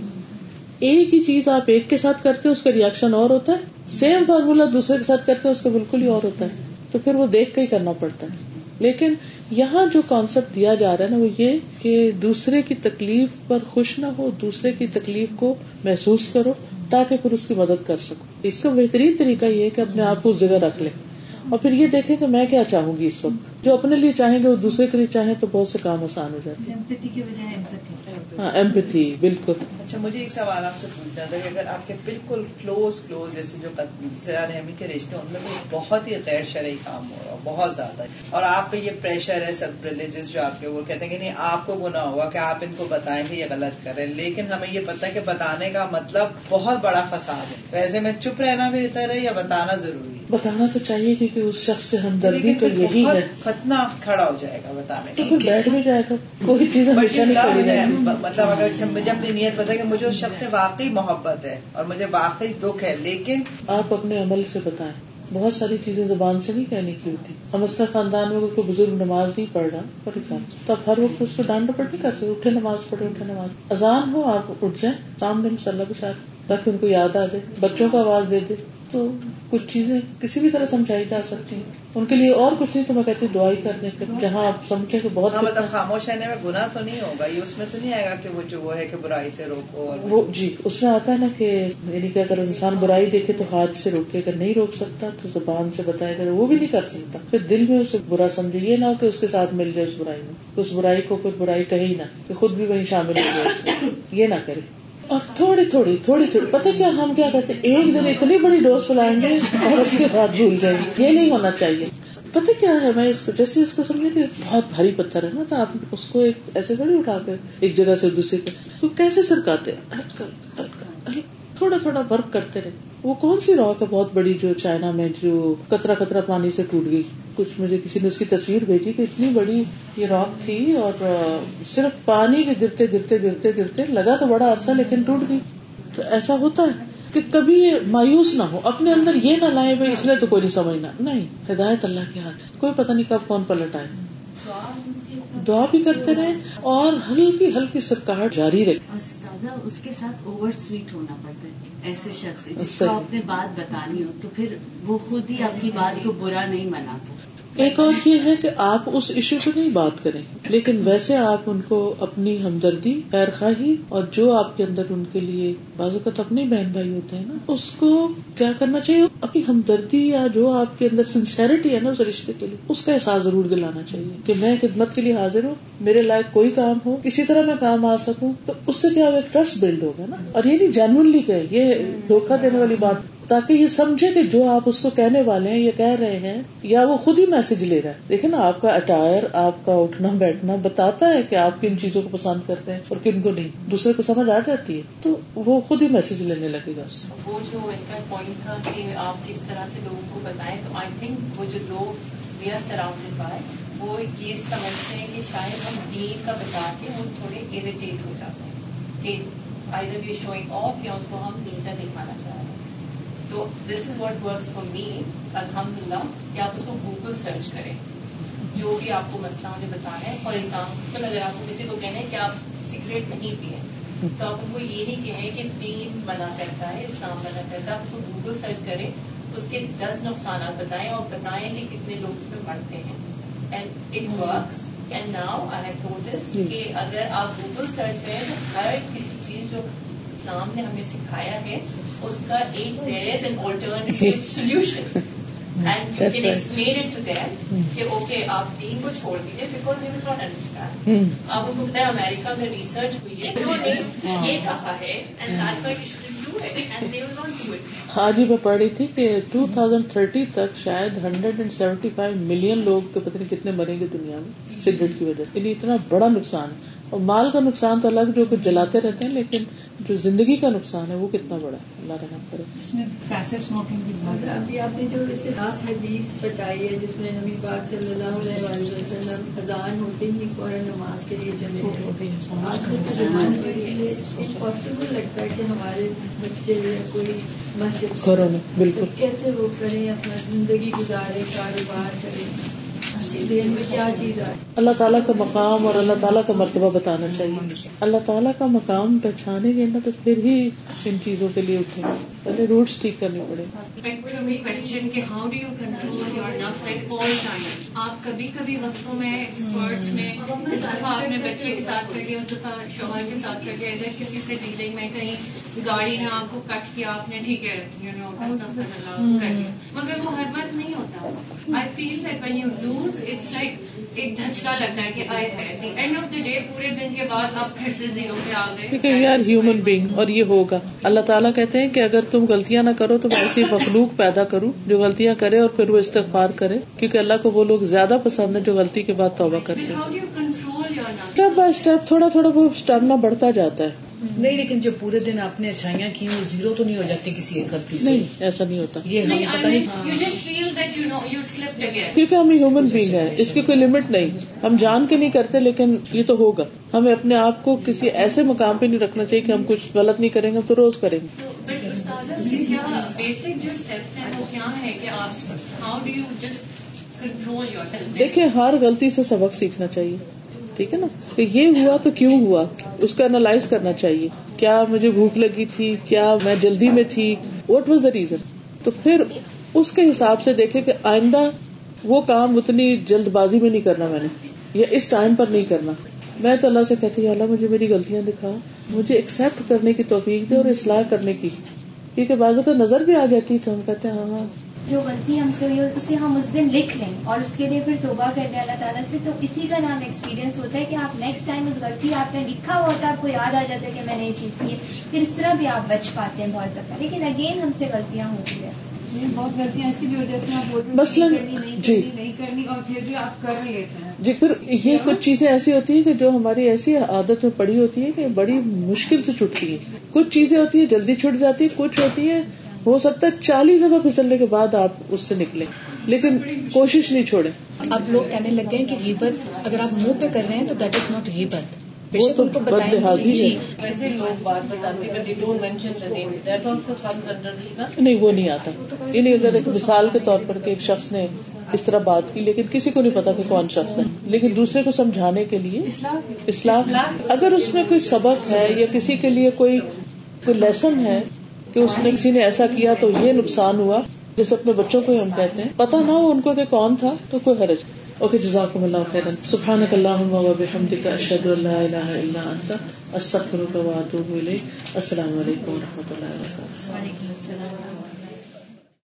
ایک ہی چیز آپ ایک کے ساتھ کرتے اس کا ریئیکشن اور ہوتا ہے۔ سیم فارمولا دوسرے کے ساتھ کرتے اس کا بالکل ہی اور ہوتا ہے۔ تو پھر وہ دیکھ کے ہی کرنا پڑتا ہے۔ لیکن یہاں جو کانسیپٹ دیا جا رہا ہے نا، وہ یہ کہ دوسرے کی تکلیف پر خوش نہ ہو، دوسرے کی تکلیف کو محسوس کرو تاکہ پھر اس کی مدد کر سکو۔ اس کا بہترین طریقہ یہ ہے کہ اپنے آپ کو جگہ رکھ لے۔ اور پھر یہ دیکھیں کہ میں کیا چاہوں گی اس وقت۔ جو اپنے لیے چاہیں گے وہ دوسرے کے لیے چاہیں تو بہت سے کام آسان ہو جاتے ہیں۔ ہاں ایمپتھی بالکل۔ اچھا مجھے ایک سوال آپ سے پوچھنا تھا کہ اگر آپ کے بالکل کلوز کلوز جیسے جو سیاح رحمی کے رشتے ان میں بہت ہی غیر شرعی کام ہو رہا بہت زیادہ اور آپ پہ یہ پریشر ہے سب ریلیجس جو آپ کے وہ کہتے ہیں کہ نہیں آپ کو گنا ہوگا کہ آپ ان کو بتائیں گے یہ غلط کر رہے ہیں۔ لیکن ہمیں یہ پتا ہے کہ بتانے کا مطلب بہت بڑا فساد ہے۔ ویسے میں چپ رہنا بہتر ہے یا بتانا ضروری ہے؟ بتانا تو چاہیے کیونکہ اس شخص سے ہمدردی تو یہی ہے۔ فتنا کھڑا ہو جائے گا بتانے تو بیٹھ بھی جائے گا کوئی چیز مطلب اگر مجھے اپنی نیت پتا کہ مجھے اس شخص سے واقعی محبت ہے اور مجھے واقعی دکھ ہے لیکن آپ اپنے عمل سے بتائیں۔ بہت ساری چیزیں زبان سے نہیں کہنے کی ہوتی۔ ہم کا خاندان میں کوئی بزرگ نماز نہیں پڑھ رہا فار ایگزامپل تو آپ ہر وقت اس کو ڈانٹ ڈپٹ نہیں کر سکتے اٹھے نماز پڑھے اٹھے نماز۔ اذان ہو آپ اٹھ جائیں۔ سامنے مسلح کے ساتھ تاکہ ان کو یاد آ جائے بچوں کو آواز دے دے۔ تو کچھ چیزیں کسی بھی طرح سمجھائی جا سکتی ہیں۔ ان کے لیے اور کچھ نہیں تو میں کہتی ہوں دعائی کرنے کے جہاں آپ سمجھے کہ بہت ہاں مطلب خاموش رہنے میں گناہ تو نہیں ہوگا یہ اس میں تو نہیں آئے گا کہ وہ جو وہ ہے کہ برائی سے روکو وہ جی اس میں آتا ہے نا کہ یعنی کہ اگر انسان برائی دیکھے تو ہاتھ سے روکے اگر نہیں روک سکتا تو زبان سے بتائے گا وہ بھی نہیں کر سکتا۔ پھر دل میں اسے برا سمجھے۔ یہ نہ کہ اس کے ساتھ مل جائے اس برائی میں اس برائی کو کوئی برائی کہے ہی نہ کہ خود بھی وہیں شامل ہو جائے یہ نہ کرے۔ اور تھوڑی تھوڑی تھوڑی تھوڑی پتہ کیا ہم کیا کرتے ایک دن اتنی بڑی ڈوز پلائیں گے اور اس کے بعد بھول جائیں گے۔ یہ نہیں ہونا چاہیے۔ پتہ کیا ہے؟ میں اس جیسے اس کو سمجھے کہ بہت بھاری پتھر ہے نا، تو آپ اس کو ایک ایسے بڑی اٹھا کر ایک جگہ سے دوسری تو کیسے سرکاتے تھوڑا تھوڑا ورک کرتے رہے۔ وہ کون سی راک ہے بہت بڑی جو چائنا میں جو کترا کترا پانی سے ٹوٹ گئی۔ کچھ مجھے کسی نے اس کی تصویر بھیجی کہ اتنی بڑی یہ راک تھی اور صرف پانی کے گرتے گرتے گرتے گرتے لگا تو بڑا عرصہ لیکن ٹوٹ گئی۔ تو ایسا ہوتا ہے کہ کبھی مایوس نہ ہو، اپنے اندر یہ نہ لائے بھائی اس نے تو کوئی نہیں سمجھنا۔ نہیں، ہدایت اللہ کے ہاتھ کوئی پتہ نہیں کب کون پلٹ آئے۔ دعا بھی کرتے رہے اور ہلکی ہلکی سرکاہٹ جاری رہے اس کے ساتھ اوور سویٹ ہونا پڑتا ہے ایسے شخص جس کو آپ نے بات بتانی ہو تو پھر وہ خود ہی آپ کی بات کو برا نہیں مناتا۔ ایک اور یہ ہے کہ آپ اس ایشو پہ نہیں بات کریں۔ لیکن ویسے آپ ان کو اپنی ہمدردی خیر خواہی اور جو آپ کے اندر ان کے لیے بعض اوقات اپنے بہن بھائی ہوتے ہیں نا، اس کو کیا کرنا چاہیے؟ اپنی ہمدردی یا جو آپ کے اندر سنسیرٹی ہے نا اس رشتے کے لیے، اس کا احساس ضرور دلانا چاہیے کہ میں خدمت کے لیے حاضر ہوں، میرے لائق کوئی کام ہو، کسی طرح میں کام آ سکوں، تو اس سے کیا ایک ٹرسٹ بلڈ ہوگا نا؟ اور یہ نہیں جینونلی کہ یہ دھوکا دینے والی بات تاکہ یہ سمجھے کہ جو آپ اس کو کہنے والے ہیں، یہ کہہ رہے ہیں، یا وہ خود ہی میسج لے رہا ہے۔ دیکھیں نا، آپ کا اٹائر آپ کا اٹھنا، بیٹھنا بتاتا ہے کہ آپ کن چیزوں کو پسند کرتے ہیں اور کن کو نہیں۔ دوسرے کو سمجھ آ جاتی ہے۔ تو وہ خود ہی میسج لینے لگے گا اس سے وہ جو ان کا پوائنٹ تھا کہ آپ کس طرح سے لوگوں کو بتائیں، تو آئی تھنک وہ جو لوگ وی آر سراؤنڈیڈ بائے وہ یہ سمجھتے ہیں کہ شاید ہم دین کا بتا کے وہ تھوڑے اریٹیٹ ہو جاتے ہیں۔ کہ آئی در وی شوئنگ آف یا ان کو ہم نیچا دکھانا چاہ رہے ہیں۔ تو this is what works for me الحمد للہ کہ آپ اس کو گوگل سرچ کریں. جو بھی آپ کو مسئلہ مجھے بتانا ہے. فار ایگزامپل اگر آپ کو کسی کو کہنا ہے کہ آپ سگریٹ نہیں پیے تو آپ ان کو یہ نہیں کہیں کہ دین منع کرتا ہے اسلام منع کرتا ہے. آپ اس کو گوگل سرچ کریں اس کے دس نقصانات بتائیں اور بتائیں کہ کتنے لوگ اس پہ مرتے ہیں. And it works and now I have notice کہ اگر آپ گوگل سرچ کریں تو ہر کسی چیز جو اسلام نے ہمیں سکھایا ہے اس کا ایک there is an alternative solution and you can explain it to them کہ اوکے آپ دین کو چھوڑ دیجیے because they will not understand آپ ان کو پتا ہے امیریکا میں ریسرچ ہوئی ہے انہوں نے یہ کہا ہے and that's why you should do it and they will not do it ہاں جی میں پڑھ رہی تھی کہ ٹو تھاؤزینڈ تھرٹی تک شاید hundred and seventy five million لوگ کے پتہ نہیں کتنے مریں گے دنیا میں سگریٹ کی وجہ سے یعنی اتنا بڑا نقصان۔ ہے اور مال کا نقصان تو الگ جو کچھ جلاتے رہتے ہیں لیکن جو زندگی کا نقصان ہے وہ کتنا بڑا ہے؟ اللہ رحم کرے۔ اس میں بھی ابھی آپ نے جو اس لاسٹ حدیث بتائی ہے جس میں نبی پاک صلی اللہ علیہ وسلم اذان ہوتے ہی فوراً نماز کے لیے چلے آج امپاسبل لگتا ہے کہ ہمارے بچے یا کوئی مسجد بالکل۔ کیسے وہ کریں اپنا زندگی گزارے کاروبار کریں۔ اللہ تعالیٰ کا مقام اور اللہ تعالیٰ کا مرتبہ بتانا چاہیے۔ اللہ تعالیٰ کا مقام پہچانے گے نا تو پھر ہی ان چیزوں کے لیے اٹھے پہلے روٹس ٹھیک کرنے پڑے۔ کوشچن کہ how do you control your نفس ایٹ آل ٹائم آپ کبھی کبھی وقتوں میں ایکسپرٹس میں اس دفعہ آپ نے بچے کے ساتھ کر لیا اس دفعہ شوہر کے ساتھ کر لیا، ادھر کسی سے ڈیلنگ میں کہیں گاڑی نے آپ کو کٹ کیا، آپ نے ٹھیک ہے یو نو کر لیا۔ مگر وہ ہر وقت نہیں ہوتا۔ I feel that when you lose it's like ایک دھچکا لگتا ہے کہ آئی ہے the end of the day پورے دن کے بعد آپ پھر سے زیرو پہ آ گئے۔ کیونکہ وی آر ہیومن بینگ اور یہ ہوگا۔ اللہ تعالیٰ کہتے ہیں کہ اگر تم غلطیاں نہ کرو تو میں ایسی مخلوق پیدا کروں جو غلطیاں کرے اور پھر وہ استغفار کرے کیونکہ اللہ کو وہ لوگ زیادہ پسند ہے جو غلطی کے بعد توبہ کرتے ہیں۔ اسٹیپ بائی اسٹیپ تھوڑا تھوڑا وہ اسٹیمنا بڑھتا جاتا ہے۔ نہیں لیکن جب پورے دن آپ نے اچھائیاں کی وہ زیرو تو نہیں ہو جاتی کسی ایک غلطی سے؟ نہیں ایسا نہیں ہوتا۔ یہ ہمیں پتا نہیں۔ کیونکہ ہم ہیومن بینگ ہیں اس کی کوئی لمٹ نہیں۔ ہم جان کے نہیں کرتے لیکن یہ تو ہوگا۔ ہمیں اپنے آپ کو کسی ایسے مقام پہ نہیں رکھنا چاہیے کہ ہم کچھ غلط نہیں کریں گے تو روز کریں گے۔ دیکھیں ہر غلطی سے سبق سیکھنا چاہیے۔ ٹھیک ہے نا؟ کہ یہ ہوا تو کیوں ہوا؟ اس کا انالائز کرنا چاہیے۔ کیا مجھے بھوک لگی تھی؟ کیا میں جلدی میں تھی؟ واٹ واز دا ریزن تو پھر اس کے حساب سے دیکھے کہ آئندہ وہ کام اتنی جلد بازی میں نہیں کرنا میں نے، یا اس ٹائم پر نہیں کرنا۔ میں تو اللہ سے کہتی ہوں اللہ مجھے میری غلطیاں دکھا۔ مجھے ایکسپٹ کرنے کی توفیق دے اور اصلاح کرنے کی۔ کیونکہ بازو کا نظر بھی آ جاتی تو ہم کہتے ہیں ہاں ہاں۔ جو غلطی ہم سے ہوئی اسے ہم اس دن لکھ لیں۔ اور اس کے لیے پھر توبہ کر لیں اللہ تعالیٰ سے۔ تو اسی کا نام ایکسپیرینس ہوتا ہے کہ آپ نیکسٹ ٹائم اس غلطی آپ نے لکھا ہوا تھا آپ کو یاد آ جاتا ہے کہ میں نے یہ چیز کی پھر اس طرح بھی آپ بچ پاتے ہیں بہت دفعہ۔ لیکن اگین ہم سے غلطیاں ہوتی ہیں۔ بہت غلطیاں ایسی بھی ہو جاتی ہیں جی۔ نہیں کرنی اور پھر بھی آپ کر لیتے ہیں۔ جی پھر یہ کچھ چیزیں ایسی ہوتی ہیں کہ جو ہماری ایسی عادت میں پڑی ہوتی ہے کہ بڑی مشکل سے چھٹتی ہے کچھ چیزیں ہوتی ہیں جلدی چھٹ جاتی ہے کچھ ہوتی ہیں ہو سکتا ہے چالیس دفعہ پھسلنے کے بعد آپ اس سے نکلیں۔ لیکن کوشش نہیں چھوڑے اب لوگ کہنے لگ گئے کہ غیبت اگر آپ منہ پہ کر رہے ہیں تو دیٹ از ناٹ غیبت۔ وہ تو بد لحاظی ہے۔ ویسے لوگ بات بتاتے نہیں وہ نہیں آتا۔ یعنی اگر ایک مثال کے طور پر کہ ایک شخص نے اس طرح بات کی لیکن کسی کو نہیں پتا کہ کون شخص ہے۔ لیکن دوسرے کو سمجھانے کے لیے اسلام اگر اس میں کوئی سبق ہے یا کسی کے لیے کوئی کوئی لیسن ہے کہ اس نے کسی نے ایسا کیا تو یہ نقصان ہوا جیسے اپنے بچوں کو ہی ہم کہتے ہیں۔ پتا نہ ہو ان کو کہ کون تھا تو کوئی حرج۔ اوکے جزاک اللہ خیر سبحان اللہ بحمدک اشد اللہ الہ الا انت، استغفرک و اتوب الیک۔ السلام علیکم و رحمۃ اللہ وبرکاتہ